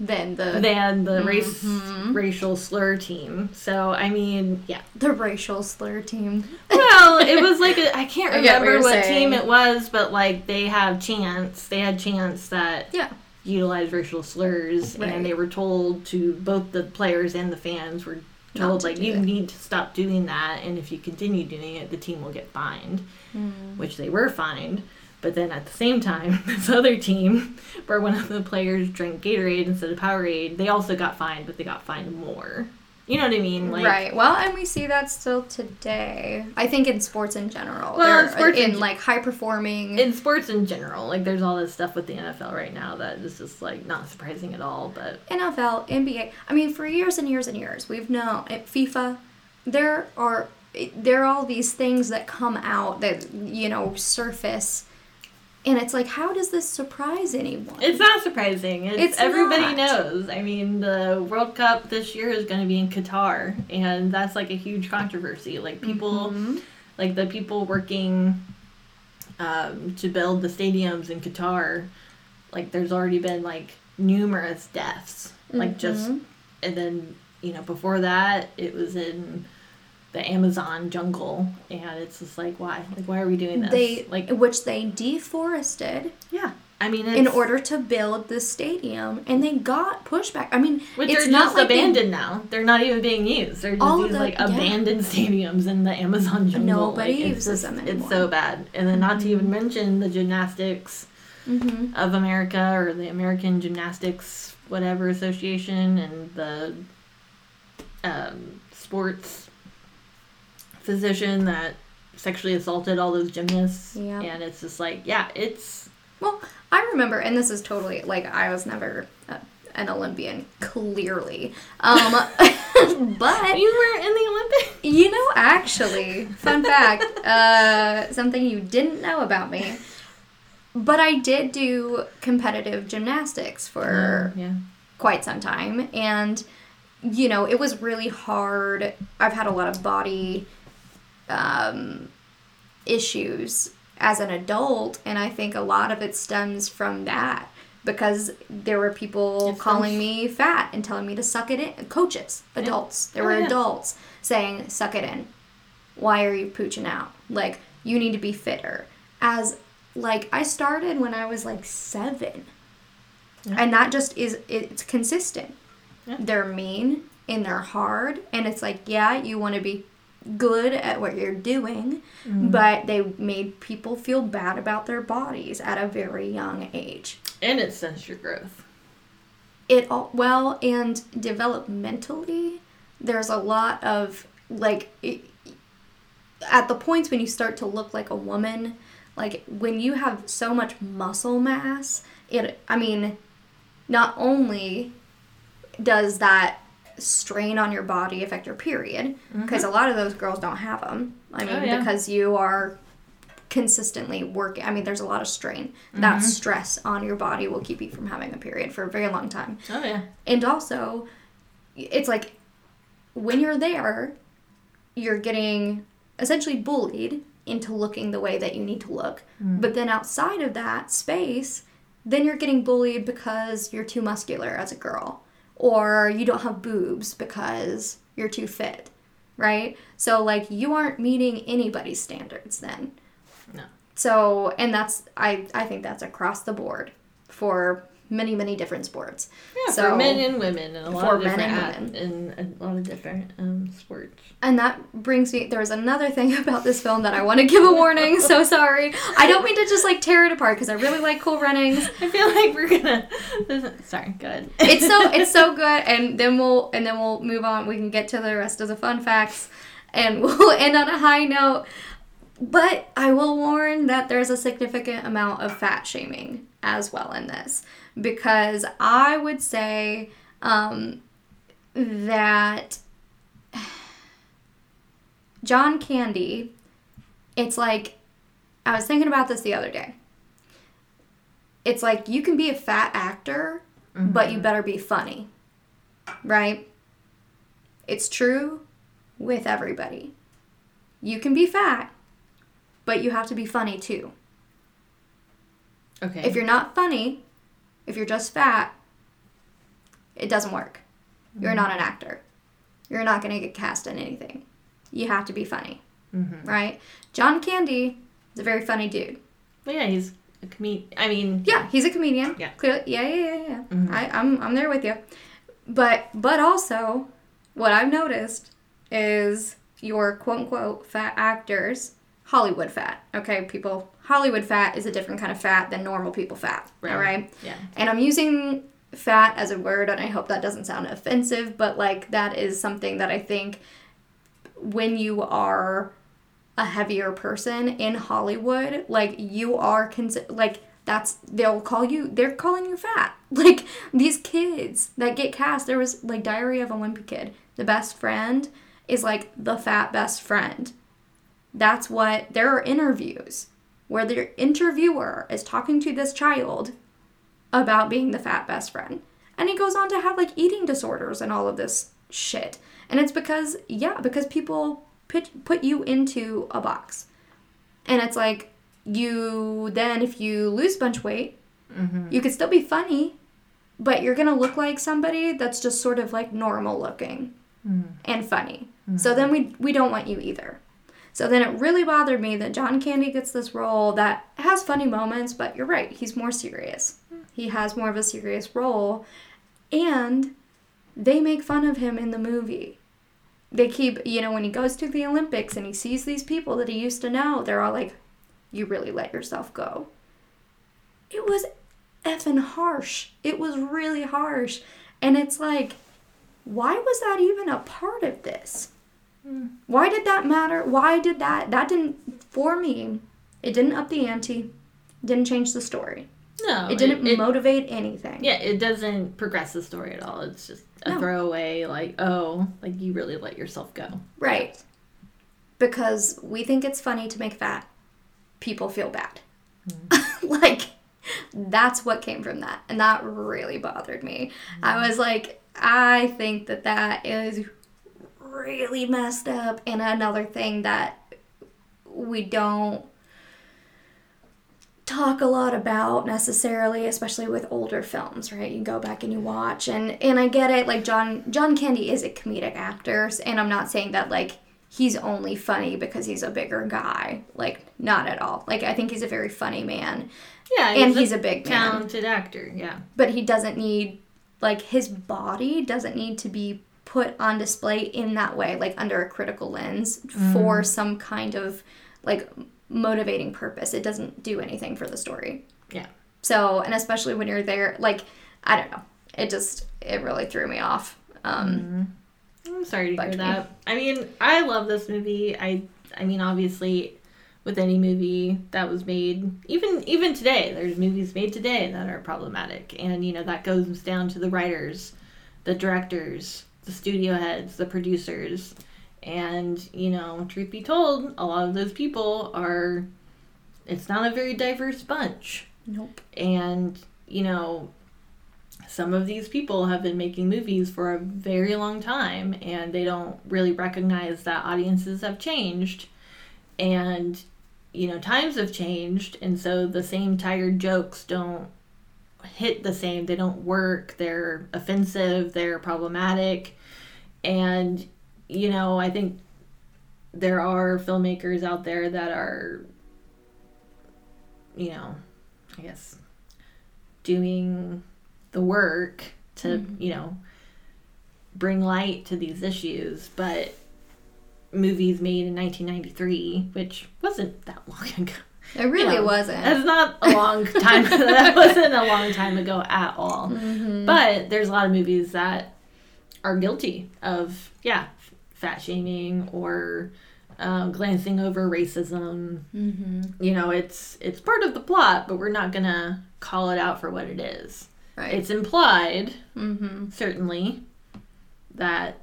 Then the than the race Mhm. racial slur team. So I mean, yeah. the racial slur team. Well, it <laughs> was like a, I can't I what remember what, team it was, but like they have chance. They had chance that Yeah. Utilized racial slurs, Right. and they were told to both the players and the fans were told to like you it. need to stop doing that, and if you continue doing it, the team will get fined, Mm. which they were fined. But then at the same time, <laughs> this other team, where one of the players drank Gatorade instead of Powerade, they also got fined, but they got fined more. You know what I mean? Like, right. Well, and we see that still today. I think in sports in general. Well, in sports in in- like high performing. in sports in general, like there's all this stuff with the NFL right now that is just like not surprising at all. But NFL, NBA. I mean, for years and years and years, we've known at FIFA, there are eh, there are all these things that come out that you know surface, and it's like, how does this surprise anyone? it's not surprising. It's, It's everybody not. knows. I mean, the World Cup this year is going to be in Qatar, and that's like a huge controversy. Like people, Mhm. like the people working um, to build the stadiums in Qatar, like there's already been like numerous deaths. Like just Mhm. and then you know before that it was in the Amazon jungle, and it's just like why, like why are we doing this? they like which they deforested yeah, I mean it's, in order to build the stadium, and they got pushback. I mean, Which it's they're not just like they- abandoned now. They're not even being used. They're just these the- like yeah. abandoned <laughs> stadiums in the Amazon jungle. Nobody like, uses them It's so bad. And then not to even mention the gymnastics Mhm. of America or the American Gymnastics whatever association and the um, sports physician that sexually assaulted all those gymnasts. Yeah. And it's just like, yeah, it's Well, I remember, and this is totally like I was never a, an Olympian, clearly. Um, <laughs> but you were in the Olympics. you know, actually, fun fact, uh, something you didn't know about me. But I did do competitive gymnastics for yeah. quite some time and you know it was really hard i've had a lot of body um, issues as an adult and i think a lot of it stems from that because there were people It calling stems- me fat and telling me to suck it in coaches adults. There Oh, were yeah. adults saying suck it in. Why are you pooching out? Like you need to be fitter. As like i started when i was like seven. Yeah. and that just is it's consistent. Yeah. they're mean and they're hard and it's like yeah you want to be good at what you're doing Mm-hmm. but they made people feel bad about their bodies at a very young age And it stunts your growth. it all well and developmentally there's a lot of like it, at the points when you start to look like a woman like when you have so much muscle mass it i mean not only does that strain on your body affect your period mm-hmm. because a lot of those girls don't have them i mean Oh, yeah. because you are consistently working i mean there's a lot of strain. That mm-hmm. stress on your body will keep you from having a period for a very long time. Oh yeah. and also it's like when you're there you're getting essentially bullied into looking the way that you need to look. Mm. But then outside of that space then you're getting bullied because you're too muscular as a girl or you don't have boobs because you're too fit right so like you aren't meeting anybody's standards then No. so and that's i i think that's across the board for many many different sports Yeah, So- for men and women and a lot For of men different and at- in a lot of different um, sports. And that brings me. There was another thing <laughs> about this film that I want to give a warning. So <laughs> sorry. I don't mean to just like tear it apart because I really like Cool Runnings. <laughs> I feel like we're gonna. Sorry, go ahead. It's so it's so good, and then we'll and then we'll move on. We can get to the rest of the fun facts, and we'll end on a high note. But I will warn that there's a significant amount of fat shaming as well in this because I would say um, that John Candy, it's like, I was thinking about this the other day. It's like you can be a fat actor, but you better be funny. Right? It's true with everybody. You can be fat, but you have to be funny too. Okay. If you're not funny, if you're just fat, it doesn't work. You're not an actor. You're not going to get cast in anything. You have to be funny, Mm-hmm. right? John Candy is a very funny dude. But yeah, he's a comedian. I mean, Yeah, he's a comedian. Yeah. Clearly, yeah, yeah, yeah, yeah. Mhm. I, I'm, I'm there with you. But, but also, what I've noticed is your quote unquote fat actors, Hollywood fat. Okay, people, Hollywood fat is a different kind of fat than normal people fat. Right. All right. Yeah. And I'm using fat as a word, and I hope that doesn't sound offensive, but like that is something that I think when you are a heavier person in Hollywood, like you are consi- like that's they'll call you they're calling you fat. <laughs> Like these kids that get cast, there was like Diary of a Wimpy Kid. The best friend is like the fat best friend. That's what there are interviews where the interviewer is talking to this child about being the fat best friend. And he goes on to have like eating disorders and all of this shit. And it's because, yeah, because people put, put you into a box. And it's like, you then, if you lose a bunch of weight, mm-hmm. you could still be funny, but you're gonna look like somebody that's just sort of like normal looking mm. and funny. Mm-hmm. So then we, we don't want you either. So then it really bothered me that John Candy gets this role that has funny moments, but you're right, he's more serious. He has more of a serious role. And they make fun of him in the movie. They keep, you know, when he goes to the Olympics and he sees these people that he used to know, they're all like, You really let yourself go. It was effing harsh. It was really harsh. And it's like, why was that even a part of this? Why did that matter? Why did that? That didn't, for me, it didn't up the ante, didn't change the story. No, It didn't It, motivate anything. yeah, it doesn't progress the story at all. It's just a No. throwaway. Like, oh, like you really let yourself go. Right. Because we think it's funny to make fat people feel bad. Mm-hmm. <laughs> like, that's what came from that. And that really bothered me. I mm-hmm. was like, I think that that is really messed up. And another thing that we don't talk a lot about necessarily especially with older films right you go back and you watch and and i get it like john john candy is a comedic actor and i'm not saying that like he's only funny because he's a bigger guy like not at all like i think he's a very funny man Yeah, And he's a big man. talented actor. Yeah, but he doesn't need like his body doesn't need to be put on display in that way like under a critical lens for some kind of like motivating purpose it doesn't do anything for the story yeah. so and especially when you're there like i don't know it just it really threw me off um I'm sorry to hear me. that. I mean, I love this movie. I I mean, obviously, with any movie that was made, even even today, there's movies made today that are problematic, and you know that goes down to the writers, the directors, the studio heads, the producers, and you know, truth be told, a lot of those people are. It's not a very diverse bunch. Nope. And you know some of these people have been making movies for a very long time and they don't really recognize that audiences have changed. And you know times have changed and so the same tired jokes don't hit the same. They don't work. They're offensive. They're problematic and you know i think there are filmmakers out there that are you know i guess doing the work to mm-hmm. you know bring light to these issues. But movies made in 1993 which wasn't that long <laughs> ago. It really know, wasn't. that's not a long time <laughs> <laughs> that wasn't a long time ago at all. Mm-hmm. But there's a lot of movies that are guilty of yeah fat shaming or um, glancing over racism mm-hmm. you know it's it's part of the plot but we're not gonna call it out for what it is right it's implied mm-hmm. certainly that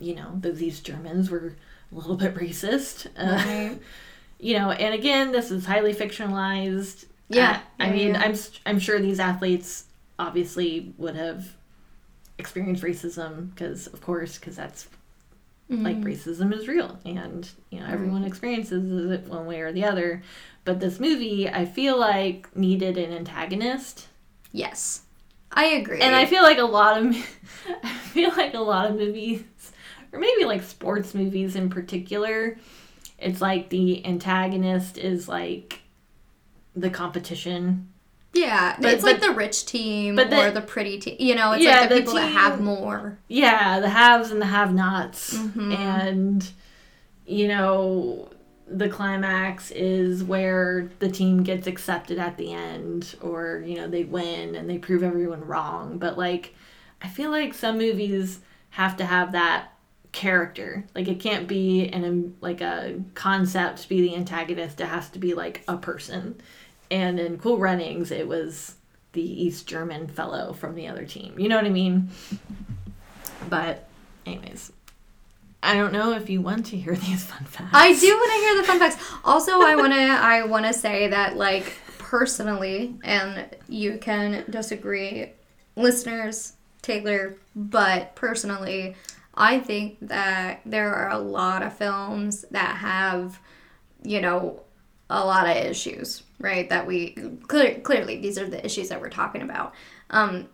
you know that these germans were a little bit racist uh, <laughs> you know and again this is highly fictionalized Yeah. Uh, i Yeah, mean yeah. i'm i'm sure these athletes obviously would have experienced racism because of course because that's like Mhm. racism is real and you know everyone experiences it one way or the other. But this movie i feel like needed an antagonist. Yes. I agree. And i feel like a lot of <laughs> i feel like a lot of movies or maybe like sports movies in particular it's like the antagonist is like the competition Yeah, But- it's like the rich team but the- or the pretty team. You know, it's Yeah, like the, the people that have more. yeah, the haves and the have-nots, Mhm. and you know, the climax is where the team gets accepted at the end, or you know, they win and they prove everyone wrong. But like, I feel like some movies have to have that character. Like, it can't be an like a concept be the antagonist. It has to be like a person. And in Cool Runnings, it was the East German fellow from the other team. You know what I mean? But, anyways, I don't know if you want to hear <laughs> these fun facts. I do want to hear the fun facts. Also, I want to <laughs> I want to say that like personally, and you can disagree, listeners, Taylor, but personally, I think that there are a lot of films that have, you know, a lot of issues, right? That we clear, clearly these are the issues that we're talking about, um,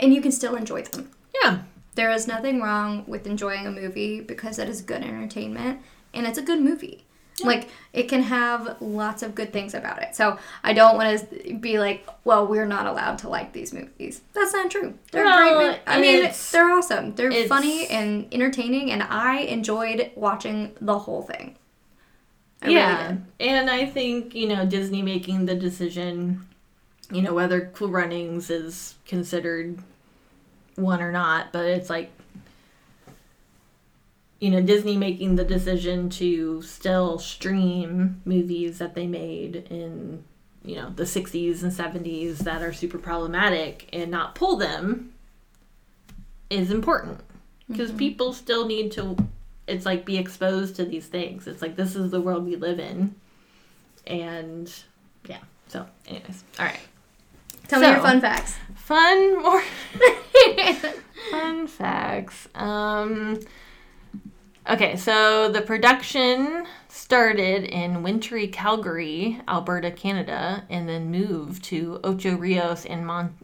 and you can still enjoy them. Yeah. There is nothing wrong with enjoying a movie because it is good entertainment and it's a good movie. Like it can have lots of good things about it. So I don't want to be like, well, we're not allowed to like these movies. That's not true. They're Well, great. mo- I mean, they're awesome. They're funny and entertaining, and I enjoyed watching the whole thing. I yeah. really. And I think, you know, Disney making the decision, you know, whether Cool Runnings is considered one or not, but it's like, you know, Disney making the decision to still stream movies that they made in, you know, the 60s and 70s that are super problematic and not pull them is important because mm-hmm. people still need to it's like be exposed to these things. It's like this is the world we live in. And yeah so anyways all right. Tell me your fun facts. fun more <laughs> fun facts. Um okay so the production started in wintry calgary alberta canada and then moved to ocho rios in Mon-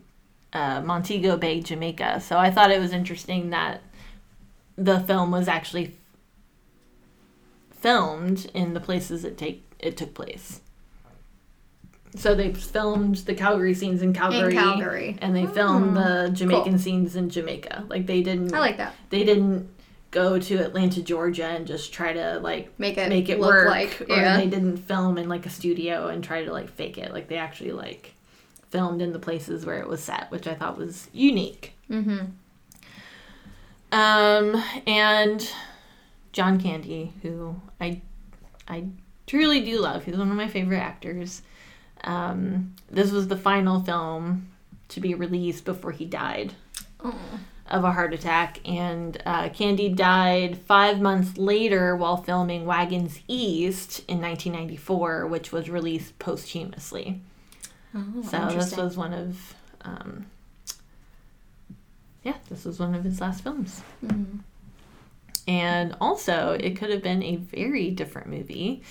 uh, montego bay jamaica. So i thought it was interesting that the film was actually filmed in the places it take it took place so they filmed the calgary scenes in calgary, In Calgary. and they filmed the Jamaican scenes in Jamaica. Like they didn't I like that. they didn't go to Atlanta, Georgia and just try to like Make it make it look work like or yeah. they didn't film in like a studio and try to like fake it. Like they actually like filmed in the places where it was set, which I thought was unique. mm-hmm. Um and John Candy, who I I truly do love. He's one of my favorite actors. Um, this was the final film to be released before he died Oh. of a heart attack, and uh, Candy died five months later while filming Wagons East in 1994, which was released posthumously. Oh, so this was one of, um, yeah, this was one of his last films. Mhm. And also, it could have been a very different movie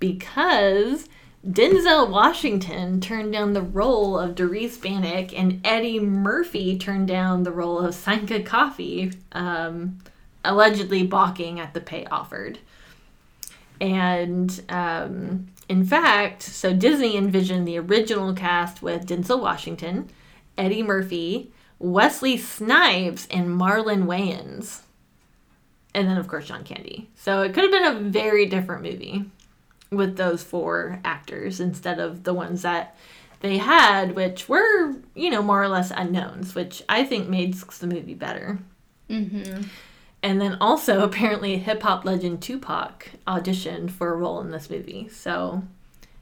because Denzel Washington turned down the role of Derice Bannock, and Eddie Murphy turned down the role of Sanka Coffie, um, allegedly balking at the pay offered. And um, in fact, so Disney envisioned the original cast with Denzel Washington, Eddie Murphy, Wesley Snipes, and Marlon Wayans and then of course John Candy. So it could have been a very different movie with those four actors instead of the ones that they had, which were you know more or less unknowns, which I think made the movie better. Mm-hmm. And then also <laughs> apparently hip hop legend Tupac auditioned for a role in this movie. So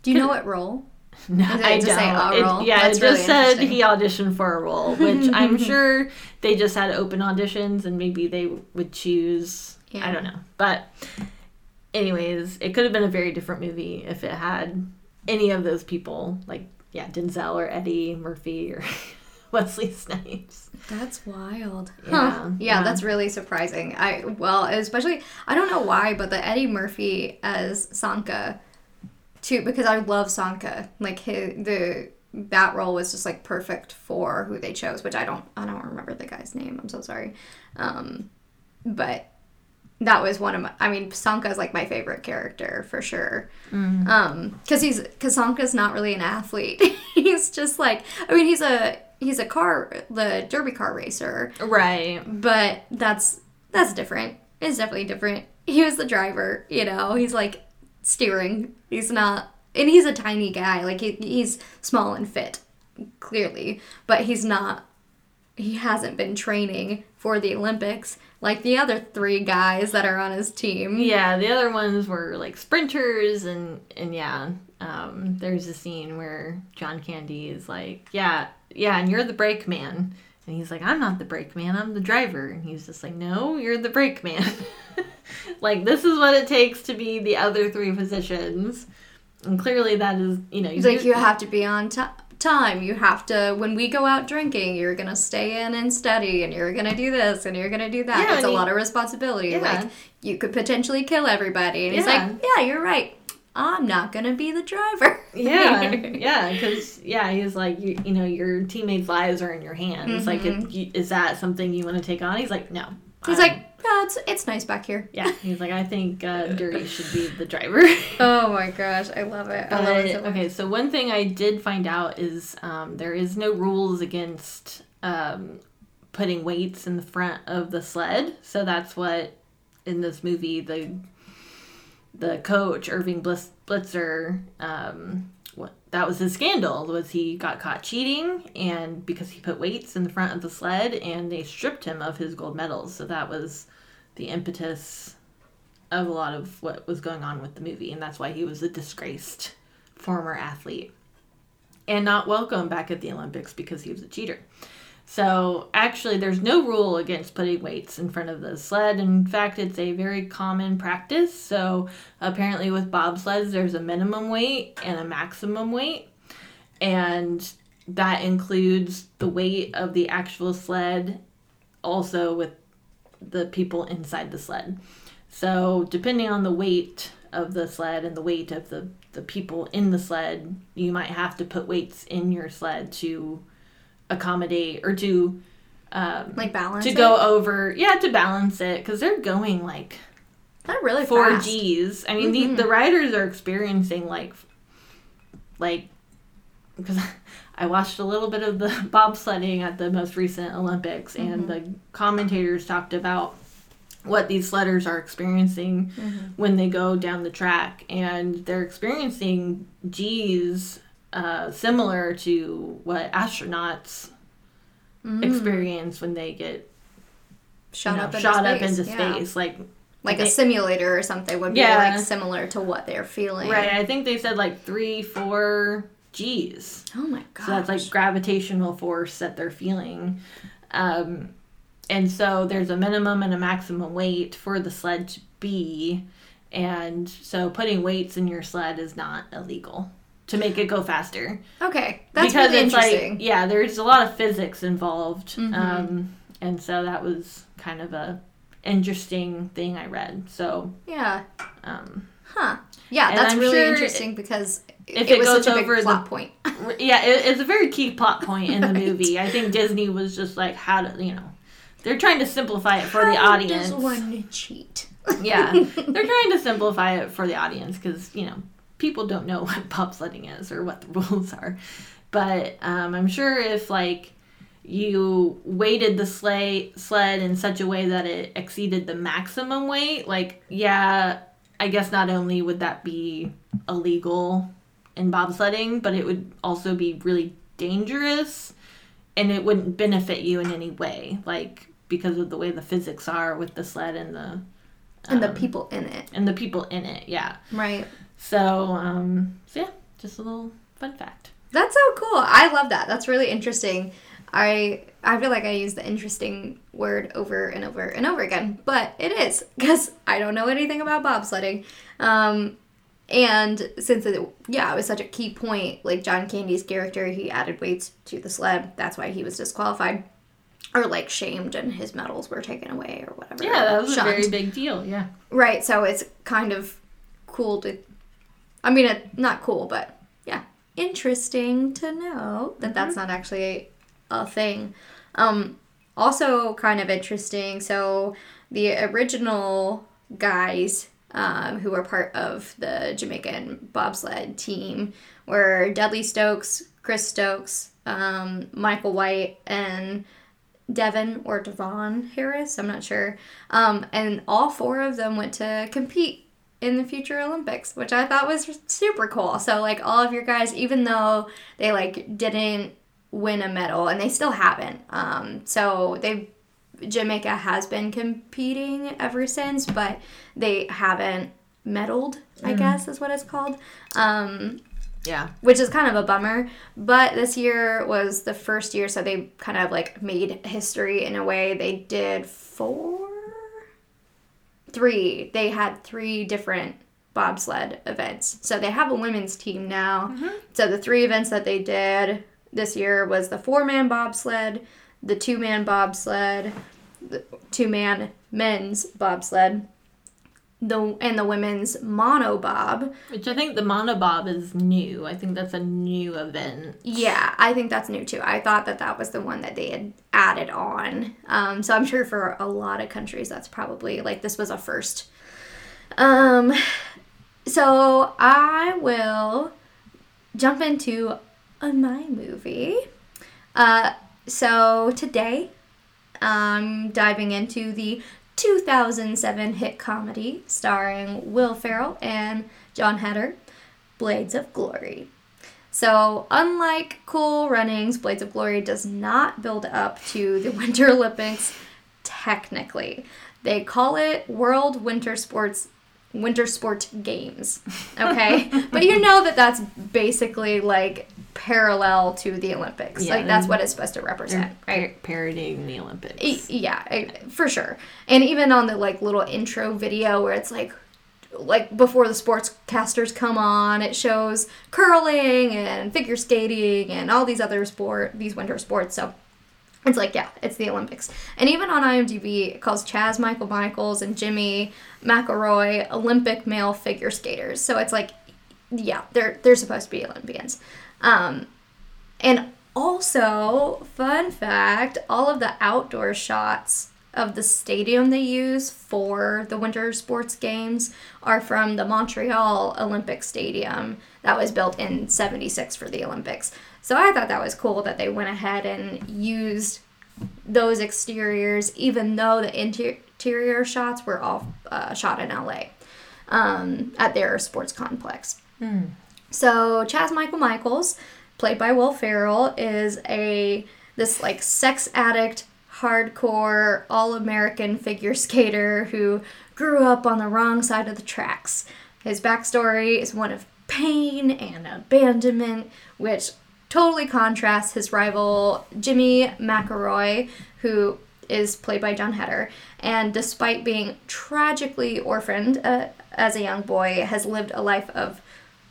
Do you know what role? <laughs> no, I just don't. It- yeah, That's it really just said he auditioned for a role, which I'm <laughs> sure they just had open auditions and maybe they would choose. Yeah. I don't know, but anyways, it could have been a very different movie if it had any of those people, like yeah, Denzel or Eddie Murphy or <laughs> Wesley Snipes. That's wild. Yeah, Huh. Yeah, yeah. that's really surprising. I well, especially I don't know why, but the Eddie Murphy as Sanka, too, because I love Sanka. Like his the that role was just like perfect for who they chose, which I don't I don't remember the guy's name. I'm so sorry. Um, but that was one of my. I mean, Sanka's like my favorite character for sure. Um, because he's because Sanka's not really an athlete. <laughs> he's just like I mean, he's a he's a car the derby car racer, Right. but that's that's different. It's definitely different. He was the driver, you know. He's like steering. He's not, and he's a tiny guy. Like he, he's small and fit, clearly, but he's not. He hasn't been training for the Olympics like the other three guys that are on his team. Yeah, the other ones were like sprinters, and and yeah, um, there's a scene where John Candy is like, yeah, yeah, and you're the brake man, and he's like, I'm not the brake man, I'm the driver, and he's just like, no, you're the brake man. <laughs> like this is what it takes to be the other three positions, and clearly that is, you know, He's like, you have to be on ti time. You have to, when we go out drinking, you're going to stay in and study, and you're going to do this, and you're going to do that. Yeah, it's a he- lot of responsibility. Yeah. Like, you could potentially kill everybody. And he's like, yeah, you're right. I'm not going to be the driver. Yeah, <laughs> yeah, because yeah, he's like, you, you know, your teammates' lives are in your hands. Like, it, you, is that something you want to take on? He's like, no. Mm-hmm. He's I'm- like, yeah, it's, it's nice back here. yeah, he's like, I think uh, <laughs> Derice should be the driver. <laughs> Oh my gosh, I love it. I love it so okay, so one thing I did find out is um, there is no rules against um, putting weights in the front of the sled. So that's what in this movie the the coach Irving Bliss, Blitzer um, what that was his scandal was he got caught cheating and because he put weights in the front of the sled and they stripped him of his gold medals. So that was the impetus of a lot of what was going on with the movie, and that's why he was a disgraced former athlete and not welcome back at the Olympics because he was a cheater. So, actually, there's no rule against putting weights in front of the sled. In fact, it's a very common practice. So, apparently, with bobsleds, there's a minimum weight and a maximum weight. And that includes the weight of the actual sled, also with the people inside the sled. So, depending on the weight of the sled and the weight of the, the people in the sled, you might have to put weights in your sled to accommodate or to um, Like balance. to it? go over, yeah, to balance it because they're going like They're really four fast. G's. I mean, the, mm-hmm. the riders are experiencing like, like, because <laughs> I watched a little bit of the <laughs> bobsledding at the most recent Olympics, and mm-hmm. the commentators talked about what these sledders are experiencing mm-hmm. when they go down the track, and they're experiencing G's uh, similar to what astronauts experience when they get Shot you know, up into shot up space. into yeah. space, like Like They- a simulator or something would be Yeah. like similar to what they're feeling. Right, I think they said like three, four G's. Oh my god. So that's like gravitational force that they're feeling. Um, and so there's a minimum and a maximum weight for the sled to be. And so putting weights in your sled is not illegal to make it go faster. Okay, that's really interesting. Mm-hmm. like, yeah, there's a lot of physics involved. Um, and so that was kind of a interesting thing I read. So, yeah. um, Huh. Yeah, that's really sure interesting because if it, it was goes such a big over the- plot point. <laughs> Yeah, it, it's a very key plot point in the <laughs> Right. movie. I think Disney was just like, how to, you know, they're trying to simplify it for the audience. Does one cheat? yeah, <laughs> they're trying to simplify it for the audience because you know people don't know <laughs> what bobsledding is or what the <laughs> rules are. But um, I'm sure if like you weighted the sleigh sled in such a way that it exceeded the maximum weight, like yeah, I guess not only would that be illegal in bobsledding, but it would also be really dangerous and it wouldn't benefit you in any way, like because of the way the physics are with the sled and the and the um, people in it. and the people in it. Yeah. Right. So um, so yeah, just a little fun fact. That's so cool. I love that. That's really interesting. I I feel like I use the interesting word over and over and over again, but it is because I don't know anything about bobsledding. Um, and since it, yeah, it was such a key point, like John Candy's character, he added weights to the sled. That's why he was disqualified or like shamed, and his medals were taken away or whatever. Yeah, that was Shunned. a very big deal. Yeah. Right, so it's kind of cool to. I mean, it, not cool, but yeah, interesting to know that that's not actually a thing. Um, also, kind of interesting. So, the original guys um, who were part of the Jamaican bobsled team were Dudley Stokes, Chris Stokes, um, Michael White, and Devon or Devon Harris. I'm not sure. Um, and all four of them went to compete in the future Olympics, which I thought was super cool. So like all of your guys, even though they like didn't win a medal, and they still haven't. Um, so they Jamaica has been competing ever since, but they haven't medaled. I guess is what it's called. Um, Yeah. which is kind of a bummer. But this year was the first year, so they kind of like made history in a way. They did four, three. They had three different bobsled events. So they have a women's team now. Mm-hmm. So the three events that they did this year was the four man bobsled, the two man bobsled, the two man men's bobsled. The, and the women's monobob, Which I think the monobob is new. I think that's a new event. Yeah, I think that's new too. I thought that that was the one that they had added on. Um, so I'm sure for a lot of countries that's probably like this was a first. Um, so I will jump into uh, my movie. Uh, so today I'm diving into the 2007 hit comedy starring Will Ferrell and Jon Heder, Blades of Glory. So, unlike Cool Runnings, Blades of Glory does not build up to the <laughs> Winter Olympics technically. They call it World Winter Sports Winter Sport Games. Okay? <laughs> but you know that that's basically like parallel to the Olympics. Yeah, like that's what it's supposed to represent, right? Par- parodying the Olympics. Yeah, for sure. And even on the like little intro video where it's like like before the sportscasters come on, it shows curling and figure skating and all these other sport these winter sports. So it's like yeah, it's the Olympics. And even on IMDb, it calls Chaz Michael Michaels and Jimmy McElroy Olympic male figure skaters. So it's like yeah, they're they're supposed to be Olympians. Um, and also, fun fact all of the outdoor shots of the stadium they use for the Winter Sports Games are from the Montreal Olympic Stadium that was built in 76 for the Olympics. So I thought that was cool that they went ahead and used those exteriors, even though the interior shots were all uh, shot in LA um, at their sports complex. So Chaz Michael Michaels, played by Will Ferrell, is a this like sex addict, hardcore, all American figure skater who grew up on the wrong side of the tracks. His backstory is one of pain and abandonment, which totally contrasts his rival Jimmy McElroy, who is played by Jon Heder, and despite being tragically orphaned uh, as a young boy, has lived a life of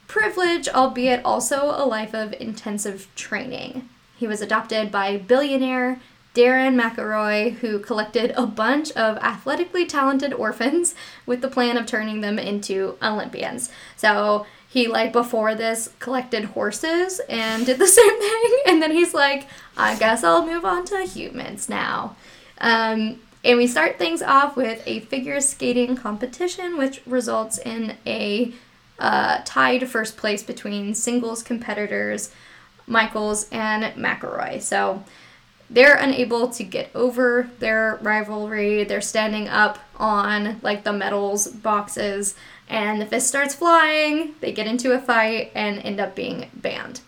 privilege, albeit also a life of intensive training. He was adopted by billionaire Darren McElroy, who collected a bunch of athletically talented orphans with the plan of turning them into Olympians. So he, like, before this, collected horses and did the <laughs> same thing, and then he's like, I guess I'll move on to humans now. Um, and we start things off with a figure skating competition, which results in a uh, tied first place between singles competitors Michaels and McElroy. So they're unable to get over their rivalry. They're standing up on like the medals boxes, and the fist starts flying. They get into a fight and end up being banned.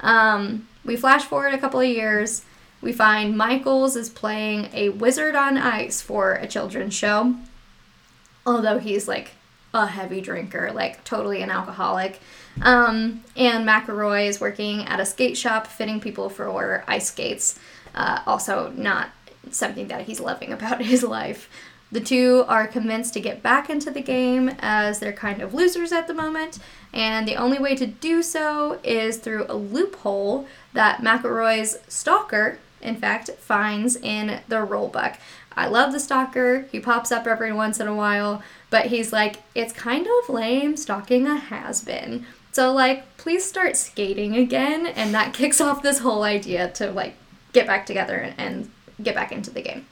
Um, we flash forward a couple of years. We find Michaels is playing a wizard on ice for a children's show, although he's like a heavy drinker, like totally an alcoholic. Um, and McElroy is working at a skate shop fitting people for ice skates. Uh, also, not something that he's loving <laughs> about his life. The two are convinced to get back into the game as they're kind of losers at the moment, and the only way to do so is through a loophole that McElroy's stalker, in fact, finds in the rulebook. I love the stalker. He pops up every once in a while, but he's like, it's kind of lame stalking a has been. So, like, please start skating again, and that <laughs> kicks off this whole idea to, like, get back together and, and get back into the game.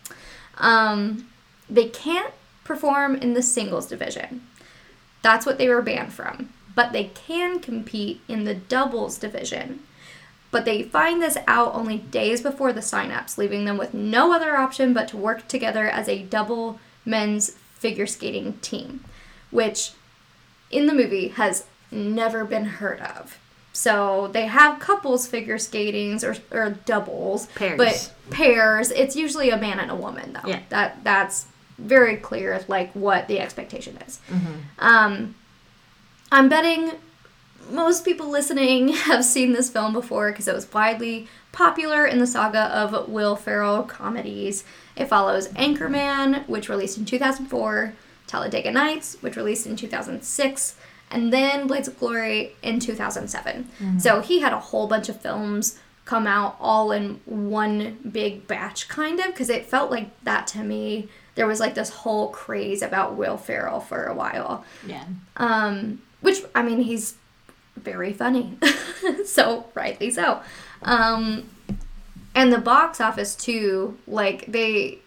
Um, they can't perform in the singles division. That's what they were banned from. But they can compete in the doubles division. But they find this out only days before the signups, leaving them with no other option but to work together as a double men's figure skating team, which in the movie has never been heard of. So they have couples figure skatings or, or doubles, Pairs. but pairs. It's usually a man and a woman though. Yeah. That that's very clear, like what the expectation is. Um, I'm betting most people listening <laughs> have seen this film before because it was widely popular in the saga of Will Ferrell comedies. It follows Anchorman, which released in 2004, Talladega Nights, which released in 2006, and then Blades of Glory in 2007. So he had a whole bunch of films come out all in one big batch, kind of, because it felt like that to me. There was like this whole craze about Will Ferrell for a while. Yeah. Um, which I mean, he's very funny, <laughs> so rightly so. Um, and the box office too, like they,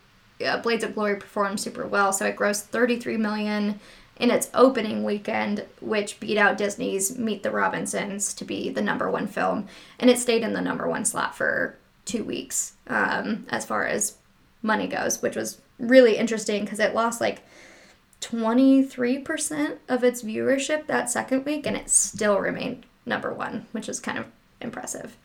uh, Blades of Glory performed super well, so it grossed 33 million in its opening weekend, which beat out Disney's Meet the Robinsons to be the number one film, and it stayed in the number one slot for two weeks um, as far as money goes, which was really interesting because it lost like 23% of its viewership that second week and it still remained number one, which is kind of impressive.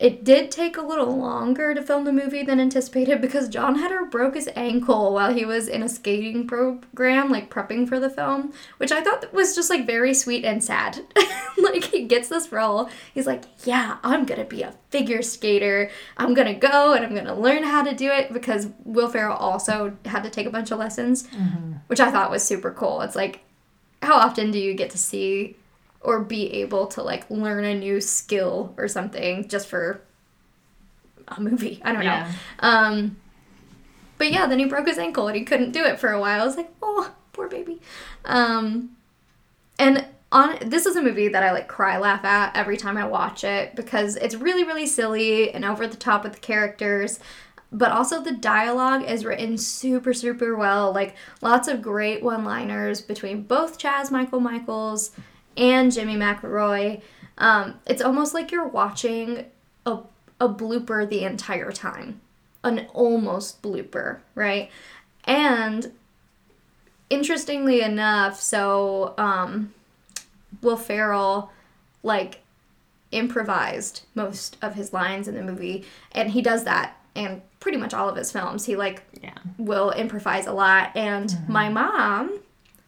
It did take a little longer to film the movie than anticipated because Jon Heder broke his ankle while he was in a skating program, like prepping for the film, which I thought was just like very sweet and sad. <laughs> like he gets this role, he's like, "Yeah, I'm gonna be a figure skater. I'm gonna go and I'm gonna learn how to do it." Because Will Ferrell also had to take a bunch of lessons, mm-hmm. which I thought was super cool. It's like, how often do you get to see or be able to like learn a new skill or something just for a movie? I don't Yeah. know. Um, but yeah, then he broke his ankle and he couldn't do it for a while. I was like, oh, poor baby. Um, and on this is a movie that I like cry laugh at every time I watch it because it's really really silly and over the top with the characters. But also the dialogue is written super super well. Like lots of great one-liners between both Chaz Michael Michaels and Jimmy McElroy. Um, it's almost like you're watching a, a blooper the entire time, an almost blooper, right? And interestingly enough, so um, Will Ferrell like improvised most of his lines in the movie, and he does that in pretty much all of his films. He like Yeah. will improvise a lot, and my mom,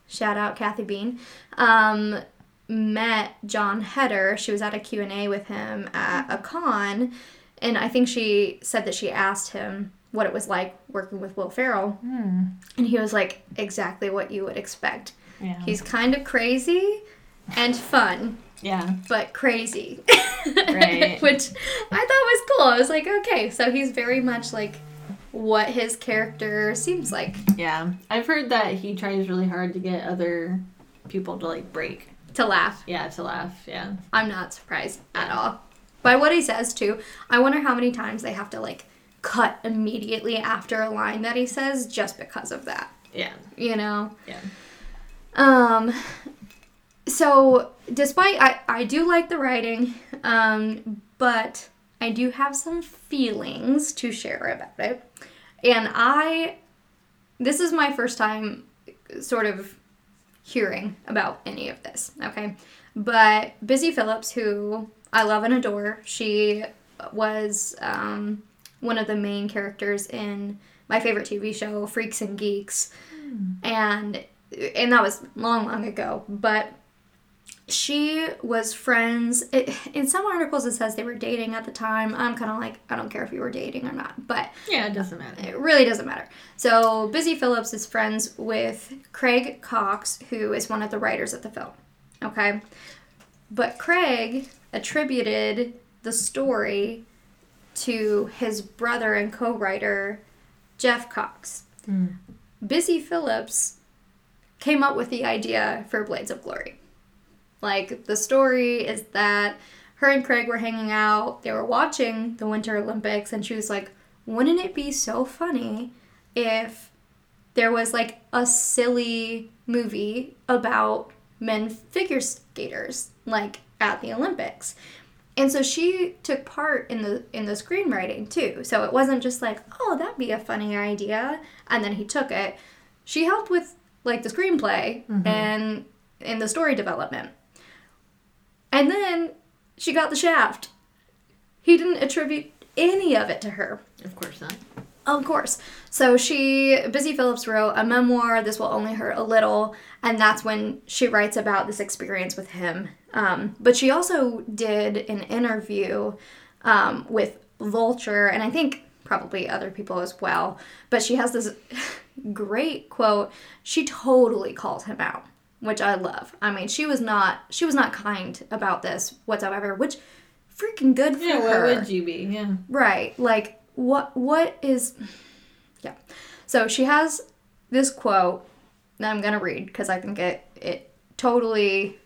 shout out Kathy Bean, um, met Jon Heder. She was at a Q and A with him at a con, and I think she said that she asked him what it was like working with Will Ferrell, hmm. and he was like exactly what you would expect. Yeah. He's kind of crazy and fun, yeah. but crazy. Right. <laughs> Which I thought was cool. I was like, okay, so he's very much like what his character seems like Yeah. I've heard that he tries really hard to get other people to like break. To laugh. Yeah, to laugh. Yeah. I'm not surprised at all. By what he says too. I wonder how many times they have to like cut immediately after a line that he says just because of that. Yeah. You know? Yeah. Um so despite I, I do like the writing, um, but I do have some feelings to share about it. And I this is my first time sort of hearing about any of this, okay? But Busy Philipps, who I love and adore, she was um, one of the main characters in my favorite TV show, Freaks and Geeks, and and that was long, long ago. But she was friends. It, in some articles, it says they were dating at the time. I'm kind of like, I don't care if you were dating or not, but Yeah, it doesn't matter. it really doesn't matter. So, Busy Philipps is friends with Craig Cox, who is one of the writers of the film. Okay? But Craig attributed the story to his brother and co writer, Jeff Cox. Hmm. Busy Philipps came up with the idea for Blades of Glory. Like, the story is that her and Craig were hanging out, they were watching the Winter Olympics, and she was like, wouldn't it be so funny if there was like a silly movie about men figure skaters, like at the Olympics. And so she took part in the in the screenwriting too. So it wasn't just like, oh, that'd be a funny idea, and then he took it. She helped with like the screenplay mm-hmm. and in the story development. And then she got the shaft. He didn't attribute any of it to her. Of course not. Of course. So she, Busy Philipps wrote a memoir, This Will Only Hurt a Little, and that's when she writes about this experience with him. Um, but she also did an interview um, with Vulture, and I think probably other people as well. But she has this <laughs> great quote. She totally calls him out, which I love. I mean, she was not she was not kind about this whatsoever, which freaking good for Yeah, her. why would you be? Yeah. Right. Like what what is Yeah. So she has this quote that I'm going to read because I think it it totally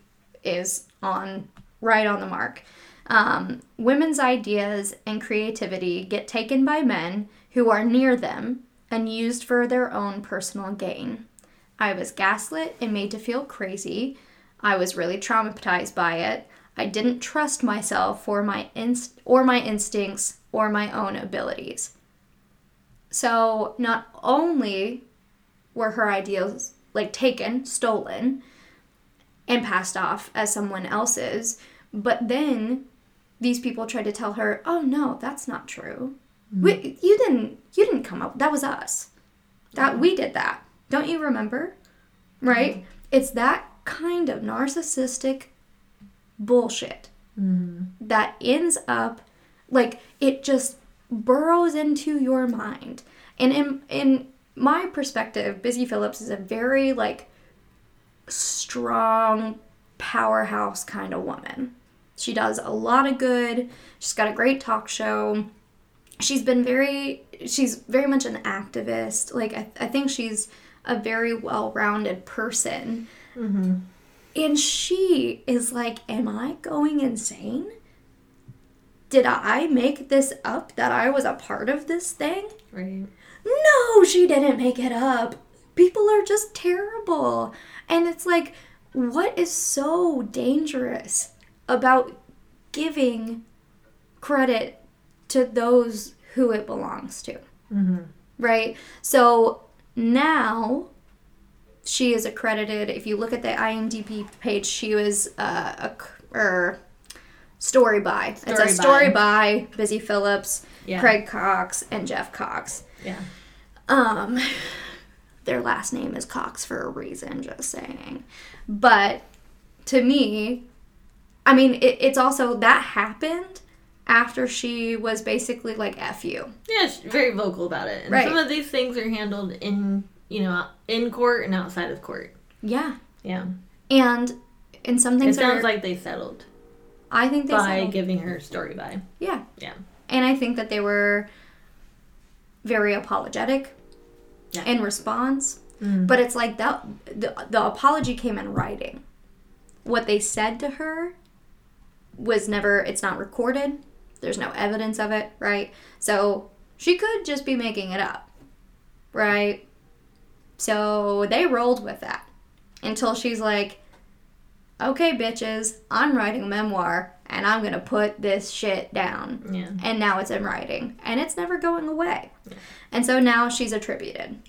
is on right on the mark. Um, women's ideas and creativity get taken by men who are near them and used for their own personal gain. I was gaslit and made to feel crazy. I was really traumatized by it. I didn't trust myself for my inst- or my instincts or my own abilities. So not only were her ideals like taken, stolen, and passed off as someone else's, but then these people tried to tell her, "Oh no, that's not true. Mm-hmm. We, you didn't you didn't come up. That was us. That we did that. Don't you remember?" Right? Mm-hmm. It's that kind of narcissistic bullshit mm-hmm. that ends up like it just burrows into your mind. And in in my perspective, Busy Philipps is a very like strong powerhouse kind of woman. She does a lot of good. She's got a great talk show. She's been very she's very much an activist. Like I, I think she's a very well-rounded person. Mm-hmm. And she is like, Am I going insane? Did I make this up that I was a part of this thing? Right. No, she didn't make it up. People are just terrible. And it's like, what is so dangerous about giving credit to those who it belongs to? Mm-hmm. Right? So now she is accredited. If you look at the IMDb page, she was uh, a er, story by. it's Story a story by. by Busy Philipps, Yeah. Craig Cox, and Jeff Cox. Yeah. Um, their last name is Cox for a reason, just saying. But to me, I mean, it, it's also that happened after she was basically like F you. Yeah, she's very vocal about it. And Right. some of these things are handled in, you know, in court and outside of court. Yeah. Yeah. And in some things. It sounds are, like they settled I think they by settled. giving her story by. Yeah. Yeah. And I think that they were very apologetic Yeah. in response. Mm. But it's like that the, the apology came in writing. What they said to her was never it's not recorded. There's no evidence of it, right? So she could just be making it up. Right? So they rolled with that until she's like, "Okay, bitches, I'm writing a memoir and I'm going to put this shit down." Yeah. and now it's in writing and it's never going away and so now she's attributed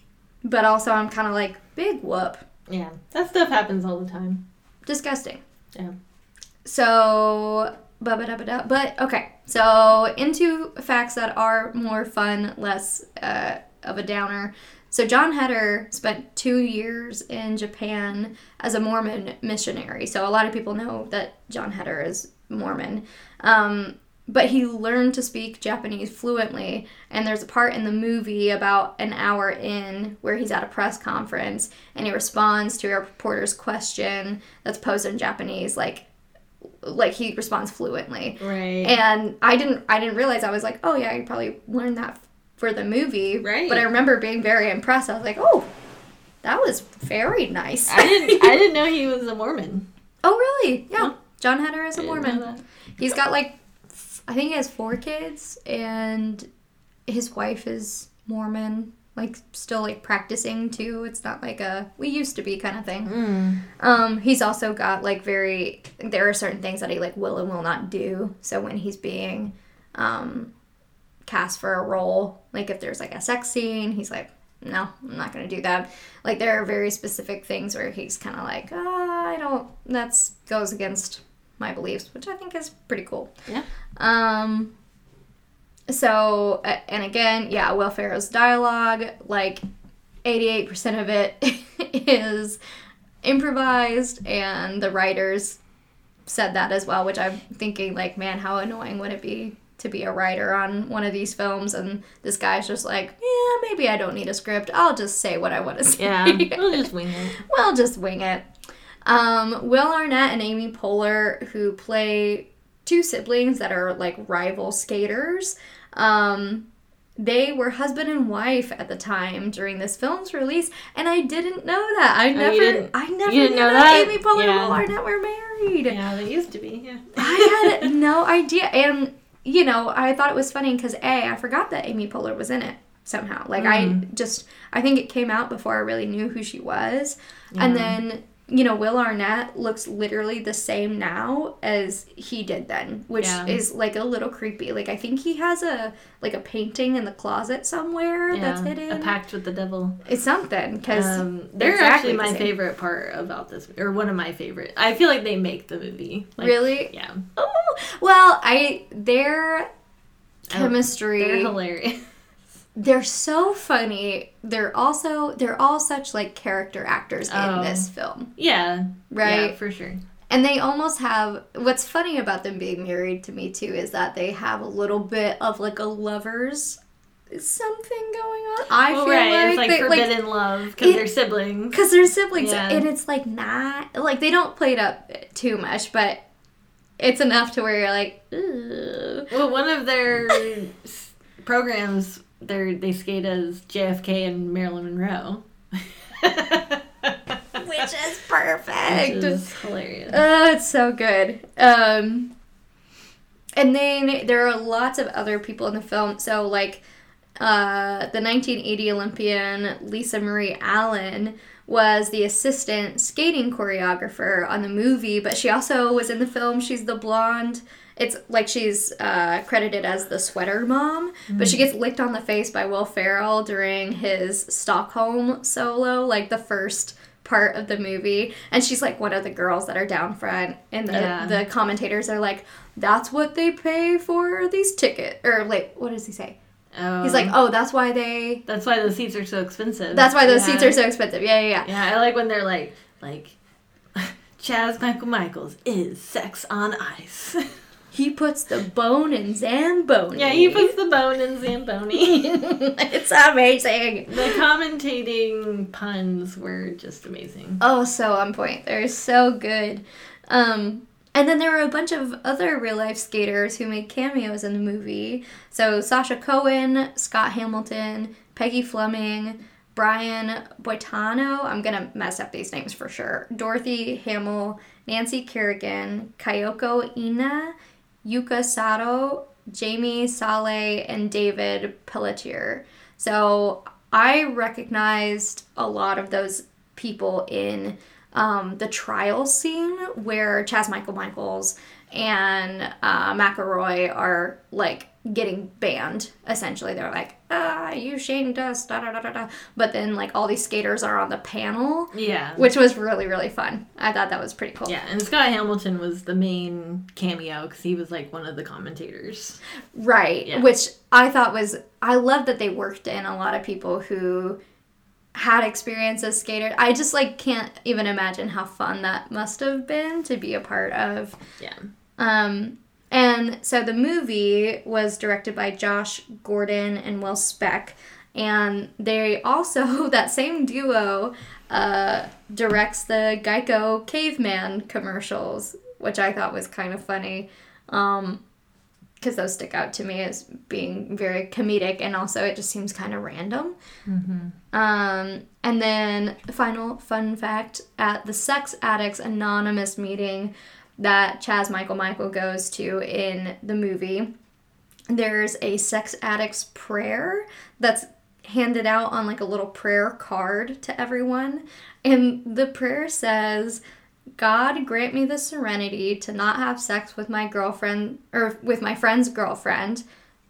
but also i'm kind of like big whoop Yeah. That stuff happens all the time. disgusting Yeah. so ba-ba-da-ba-da. but okay so into facts that are more fun less uh, of a downer so jon heder spent two years in japan as a mormon missionary so a lot of people know that jon heder is mormon um, but he learned to speak Japanese fluently. And there's a part in the movie about an hour in where he's at a press conference and he responds to a reporter's question that's posed in Japanese, like like he responds fluently. Right. And I didn't I didn't realize I was like, oh yeah, I probably learned that for the movie. Right. But I remember being very impressed. I was like, oh, that was very nice. I didn't <laughs> I didn't know he was a Mormon. oh really? Yeah. Huh. Jon Heder is a I didn't Mormon. know that. He's got like, f- I think he has four kids, and his wife is Mormon like still like practicing too. It's not like a we used to be kind of thing. Mm. Um, he's also got like very there are certain things that he like will and will not do. So when he's being um cast for a role, like if there's like a sex scene, he's like, no, I'm not gonna do that. Like there are very specific things where he's kind of like, ah, I don't. That's goes against my beliefs, which I think is pretty cool. Yeah. Um. So and again, yeah, Will Ferrell's dialogue, like, eighty-eight percent of it <laughs> is improvised, and the writers said that as well. Which I'm thinking, like, man, how annoying would it be to be a writer on one of these films, and this guy's just like, yeah, maybe I don't need a script. I'll just say what I want to say. Yeah. We'll just wing it. <laughs> We'll just wing it. Um, Will Arnett and Amy Poehler, who play two siblings that are like rival skaters, um, they were husband and wife at the time during this film's release, and I didn't know that. I Oh, never, didn't- I never knew know that, that? Amy Poehler Yeah. and Will Arnett were married. Yeah, they used to be. Yeah. I had <laughs> no idea, and you know, I thought it was funny because a, I forgot that Amy Poehler was in it somehow. Like I Mm. just, I think it came out before I really knew who she was, and then you know, Will Arnett looks literally the same now as he did then, which Yeah. is like a little creepy. Like I think he has a like a painting in the closet somewhere that's hidden. A pact with the devil. it's something because Um, they're exactly actually my same. favorite part about this, or one of my favorite. I feel like they make the movie. Like, really. Yeah. Oh, well, I their Oh, chemistry. They're hilarious. <laughs> they're so funny. They're also they're all such like character actors in Oh. this film, Yeah. right? Yeah, for sure. And they almost have what's funny about them being married to me too is that they have a little bit of like a lovers something going on. I Well, feel right. like it's like they, like forbidden love because they're siblings. because they're siblings, Yeah. and it's like not like they don't play it up too much, but it's enough to where you're like. Well, one of their <laughs> programs, they they skate as JFK and Marilyn Monroe. <laughs> which is perfect. Which is hilarious. Oh, it's so good. Um, and then there are lots of other people in the film. So, like, uh, the 1980 Olympian Lisa Marie Allen was the assistant skating choreographer on the movie, but she also was in the film. She's the blonde. It's like she's uh, credited as the sweater mom, but she gets licked on the face by Will Ferrell during his Stockholm solo, like the first part of the movie. And she's like one of the girls that are down front, and the, Yeah. the commentators are like, "That's what they pay for these tickets." Or like, what does he say? Um, He's like, "Oh, that's why they. that's why the seats are so expensive. That's why those Yeah. seats are so expensive." Yeah, yeah, yeah. Yeah, I like when they're like, like, <laughs> Chaz Michael Michaels is sex on ice. <laughs> He puts the bone in Zamboni. yeah, he puts the bone in Zamboni. <laughs> it's amazing. the commentating puns were just amazing. Oh, so on point. They're so good. Um, and then there were a bunch of other real life skaters who made cameos in the movie. So Sasha Cohen, Scott Hamilton, Peggy Fleming, Brian Boitano. I'm gonna mess up these names for sure. Dorothy Hamill, Nancy Kerrigan, Kyoko Ina, Yuka Sato, Jamie Salé, and David Pelletier. So I recognized a lot of those people in um, the trial scene where Chaz Michael Michaels and uh, McElroy are like getting banned. Essentially, they're like, "Ah, you shamed us," da da da da da. But then like all these skaters are on the panel, Yeah. which was really really fun. I thought that was pretty cool. Yeah, and Scott Hamilton was the main cameo because he was like one of the commentators. Right. Yeah. Which I thought was I love that they worked in a lot of people who had experience as skaters. I just like can't even imagine how fun that must have been to be a part of. Yeah. Um and so the movie was directed by Josh Gordon and Will Speck and they also <laughs> that same duo uh, directs the Geico caveman commercials, which I thought was kind of funny. Um, because those stick out to me as being very comedic and also it just seems kind of random. Um, and then final fun fact at the Sex Addicts Anonymous meeting that Chaz Michael Michael goes to in the movie, there's a sex addict's prayer that's handed out on like a little prayer card to everyone. And the prayer says, God grant me the serenity to not have sex with my girlfriend or with my friend's girlfriend,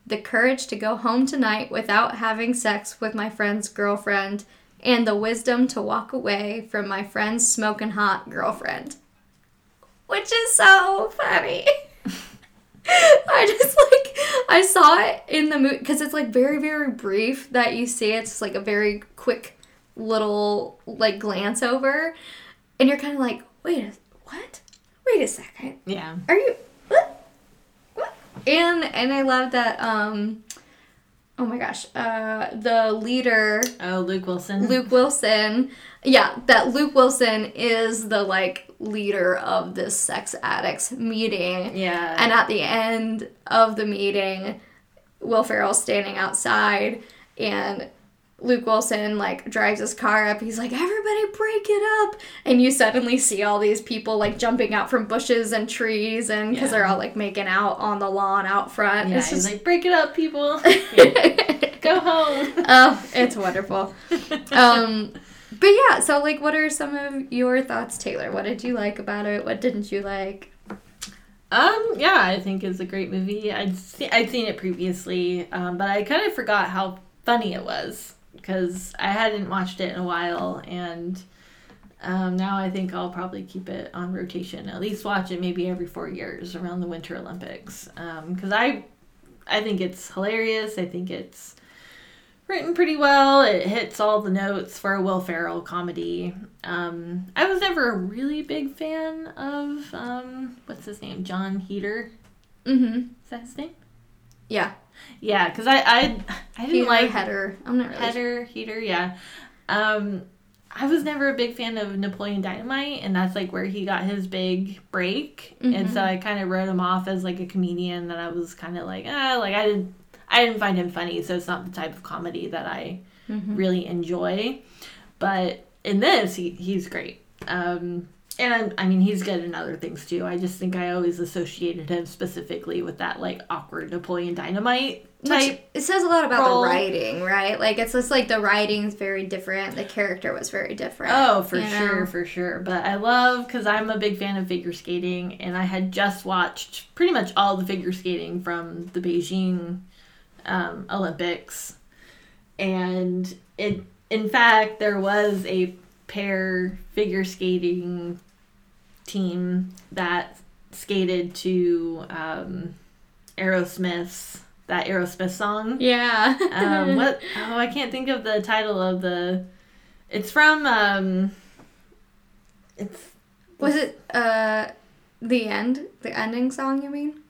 the courage to go home tonight without having sex with my friend's girlfriend, and the wisdom to walk away from my friend's smoking hot girlfriend. Which is so funny. <laughs> I just like I saw it in the movie because it's like very very brief that you see it. It's like a very quick little like glance over, and you're kind of like, wait, a, what? Wait a second. Yeah. Are you what? What? And and I love that. Um, oh my gosh, uh, the leader Oh, Luke Wilson. Luke Wilson. Yeah, that Luke Wilson is the like leader of this sex addicts meeting. Yeah. And at the end of the meeting, Will Ferrell's standing outside and Luke Wilson like drives his car up. He's like, "Everybody break it up!" And you suddenly see all these people like jumping out from bushes and trees, and because Yeah. they're all like making out on the lawn out front. yeah, it's just like, break it up, people. <laughs> <laughs> Go home. oh, it's wonderful. <laughs> Um, but yeah, so like, what are some of your thoughts, Taylor? What did you like about it? What didn't you like? Um, yeah, I think it's a great movie. I'd se- I'd seen it previously, um, but I kind of forgot how funny it was because I hadn't watched it in a while, and um, now I think I'll probably keep it on rotation. At least watch it maybe every four years around the Winter Olympics, because I I think it's hilarious. I think it's written pretty well. It hits all the notes for a Will Ferrell comedy. Um, I was never a really big fan of um, what's his name, John Heater. Mm-hmm. Is that his name? Yeah. Yeah, because I I I didn't Heater, like header. I'm not really. sure. Header Heater. Yeah, um, I was never a big fan of Napoleon Dynamite, and that's like where he got his big break. And so I kind of wrote him off as like a comedian that I was kind of like ah like I didn't I didn't find him funny, so it's not the type of comedy that I really enjoy. But in this, he he's great. Um, and I mean, he's good in other things too. I just think I always associated him specifically with that like awkward Napoleon Dynamite Which type. it says a lot about role. the writing, right? Like it's just like the writing's very different. The character was very different. Oh, for you know? sure, for sure. But I love because I'm a big fan of figure skating, and I had just watched pretty much all the figure skating from the Beijing um, Olympics, and it, in fact, there was a pair figure skating team that skated to um, Aerosmith's that Aerosmith song. Yeah. Um, <laughs> what? Oh, I can't think of the title of the. It's from. Um, it's was it uh the end? The ending song? You mean?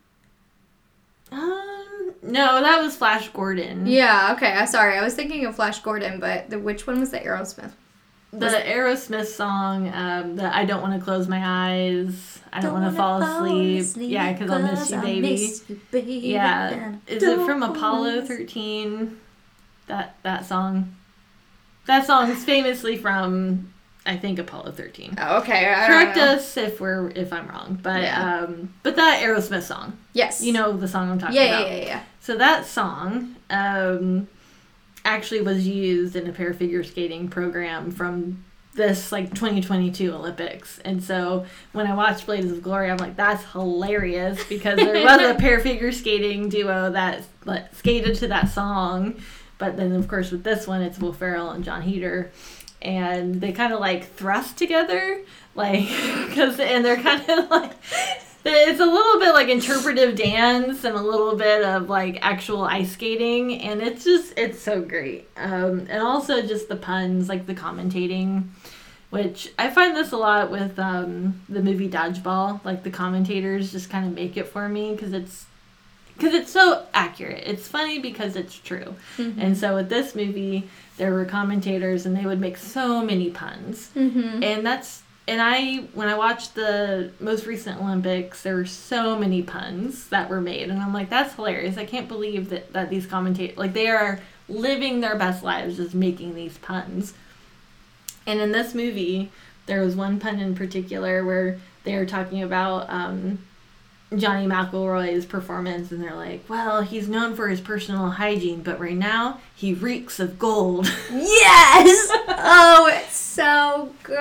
um no, that was Flash Gordon. Yeah. Okay. I'm sorry. I was thinking of Flash Gordon, but the which one was the Aerosmith? The Aerosmith song, um, the I don't want to close my eyes, I don't, want to fall asleep. Yeah, because I'll miss you, baby. Yeah, is it from Apollo thirteen? That that song. That song's famously from, I think Apollo thirteen. Oh, okay. I don't Correct know. us if we're if I'm wrong, but Yeah. um, but that Aerosmith song, Yes. you know the song I'm talking Yeah, yeah, about. yeah, yeah. So that song um, actually was used in a pair figure skating program from this like 2022 Olympics. And so when I watched Blades of Glory, I'm like, that's hilarious because there was a <laughs> pair figure skating duo that like, skated to that song. But then, of course, with this one, it's Will Ferrell and John Heater. And they kind of like thrust together, like, <laughs> because, and they're kind of <laughs> like, it's a little bit like interpretive dance and a little bit of like actual ice skating and it's just it's so great. Um, and also just the puns like the commentating which i find this a lot with um, the movie dodgeball like the commentators just kind of make it for me because it's because it's so accurate it's funny because it's true and so with this movie there were commentators and they would make so many puns Mm-hmm. and that's and I when I watched the most recent Olympics, there were so many puns that were made, and I'm like, that's hilarious. I can't believe that that these commentators like they are living their best lives just making these puns. And in this movie, there was one pun in particular where they were talking about um, Johnny McElroy's performance, and they're like, "Well, he's known for his personal hygiene, but right now he reeks of gold." <laughs> Yes. <laughs> oh, it's so good.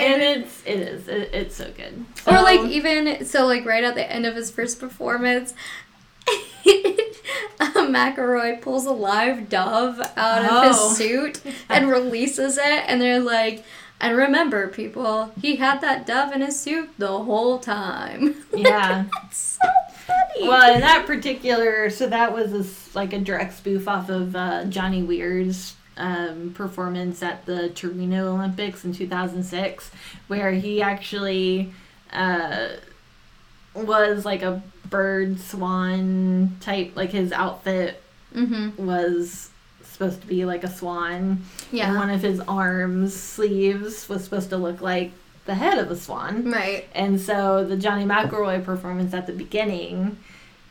and it's it is it, it's so good. or like even so, like right at the end of his first performance. <laughs> Um, McElroy pulls a live dove out of Oh. his suit and releases it, and they're like, and remember, people, he had that dove in his suit the whole time. <laughs> yeah. So funny. Well, in that particular, so that was a like a direct spoof off of uh, Johnny Weir's um, performance at the Torino Olympics in 2006, where he actually uh, was like a bird swan type, like his outfit mm-hmm. was supposed to be like a swan. Yeah. And one of his arms sleeves was supposed to look like the head of a swan. Right. And so the Johnny McElroy performance at the beginning,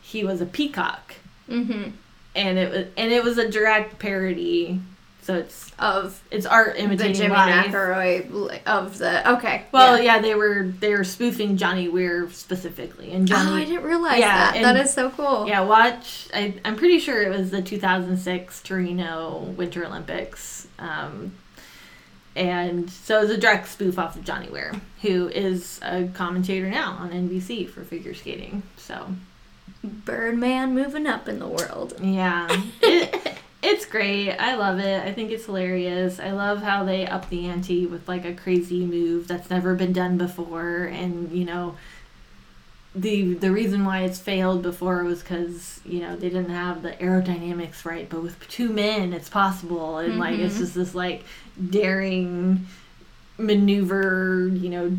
he was a peacock, Mm-hmm. and it was and it was a direct parody. So it's Of it's art the imitating Jimmy life. McElroy of the okay. Well, yeah. yeah. they were they were spoofing Johnny Weir specifically, and Johnny. Oh, I didn't realize Yeah, that. That is so cool. yeah, watch. I, I'm pretty sure it was the 2006 Torino Winter Olympics. Um, and so it's a direct spoof off of Johnny Weir, who is a commentator now on NBC for figure skating. So Birdman moving up in the world. Yeah. <laughs> It, it's great. I love it. I think it's hilarious. I love how they up the ante with like a crazy move that's never been done before and, you know, the the reason why it's failed before was cuz, you know, they didn't have the aerodynamics right, but with two men it's possible and like it's Mhm. just this like daring maneuver, you know,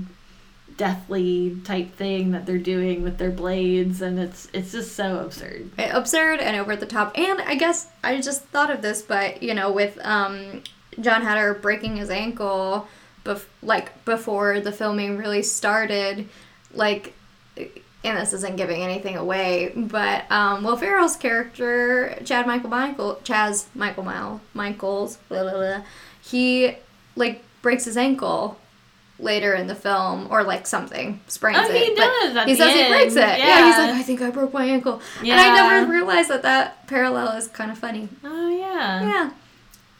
deathly type thing that they're doing with their blades and it's it's just so absurd. absurd and over at the top. And I guess I just thought of this, but you know, with um, John Hatter breaking his ankle, bef- like before the filming really started, like, and this isn't giving anything away, but um, Will Ferrell's character, Chad Michael Michael, Chaz Michael Mile, Michaels, blah, blah, blah, he like breaks his ankle later in the film or like something sprains Oh, he it but does he says he breaks it end, yeah. he's like i think i broke my ankle Yeah. and I never realized that that parallel is kind of funny. Oh yeah. Yeah.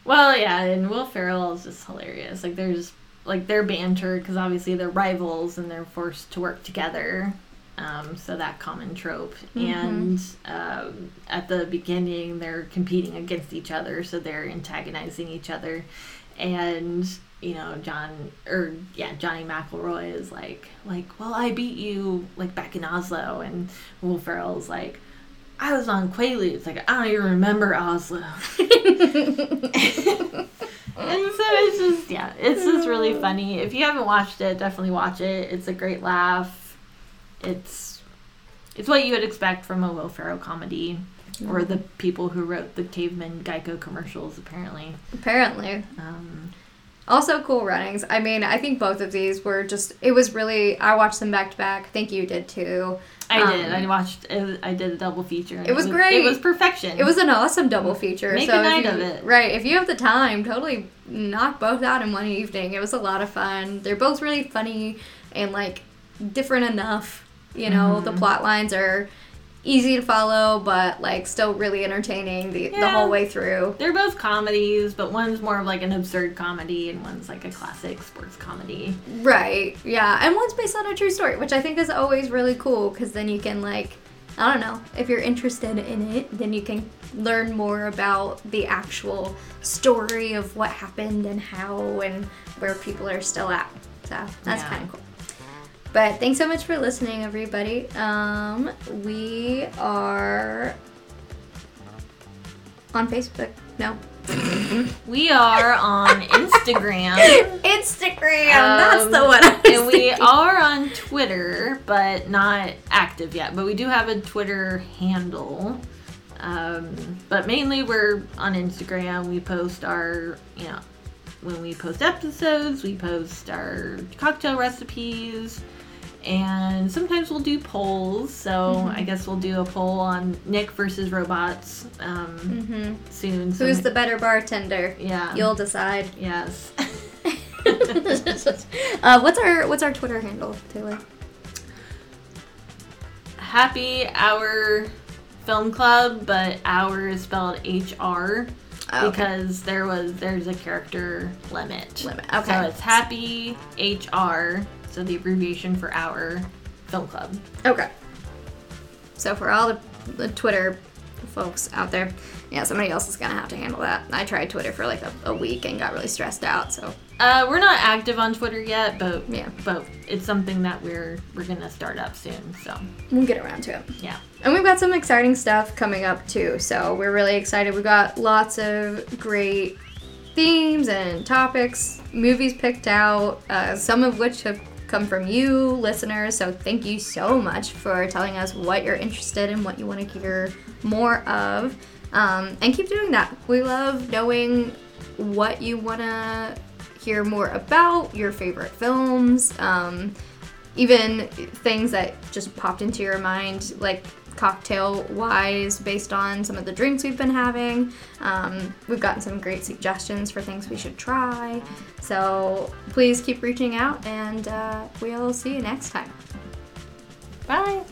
Well, yeah, and Will Ferrell is just hilarious. Like there's like they're banter because obviously they're rivals and they're forced to work together. Um, so that common trope. And um, at the beginning, they're competing against each other, so they're antagonizing each other. And you know, John or yeah, Johnny McElroy is like like, well, I beat you like back in Oslo, and Will Ferrell's like. I was on Quaaludes. Like I don't even remember Oslo. <laughs> and so it's just yeah, it's just really funny. If you haven't watched it, definitely watch it. It's a great laugh. It's it's what you would expect from a Will Ferrell comedy, or the people who wrote the Caveman Geico commercials. Apparently, Apparently. um, Also cool runnings. I mean, I think both of these were just it was really I watched them back to back. I think you did too. I did. Um, I watched. I did a double feature. and It was great. It was perfection. It was an awesome double feature. Make so a night you- of it. Right. If you have the time, totally knock both out in one evening. It was a lot of fun. They're both really funny and like different enough. You know, Mm-hmm. the plot lines are easy to follow, but like still really entertaining the, the whole way through. They're both comedies, but one's more of like an absurd comedy, and one's like a classic sports comedy. Right. Yeah. And one's based on a true story, which I think is always really cool because then you can like I don't know, if you're interested in it, then you can learn more about the actual story of what happened and how and where people are still at. So that's Yeah. kind of cool. But thanks so much for listening, everybody. Um, we are on Facebook. No, <laughs> We are on Instagram. <laughs> Instagram. that's Um, the one. I was and we thinking. are on Twitter, but not active yet. But we do have a Twitter handle. Um, but mainly we're on Instagram. We post our, you know, when we post episodes, we post our cocktail recipes. And sometimes we'll do polls. So I guess we'll do a poll on Nick versus robots um, Mhm. soon. So Who's the better bartender? yeah? You'll decide. yes. <laughs> uh, what's our what's our Twitter handle, Taylor? Happy Hour Film Club, but Hour is spelled H R Okay. because there was there's a character limit. Limit, Okay. So it's Happy H R, so the abbreviation for our Film Club. Okay. So for all the, the Twitter folks out there, yeah, somebody else is gonna have to handle that. I tried Twitter for like a, a week and got really stressed out. So Uh, we're not active on Twitter yet, but Yeah. but it's something that we're we're gonna start up soon. So we'll get around to it. yeah. And we've got some exciting stuff coming up too. So we're really excited. We've got lots of great themes and topics, movies picked out, uh, some of which have come from you, listeners. So thank you so much for telling us what you're interested in, what you want to hear more of. Um, and keep doing that. We love knowing what you want to hear more about, your favorite films. Um, even things that just popped into your mind, like cocktail wise, based on some of the drinks we've been having. Um, we've gotten some great suggestions for things we should try. So please keep reaching out, and uh, we'll see you next time. Bye.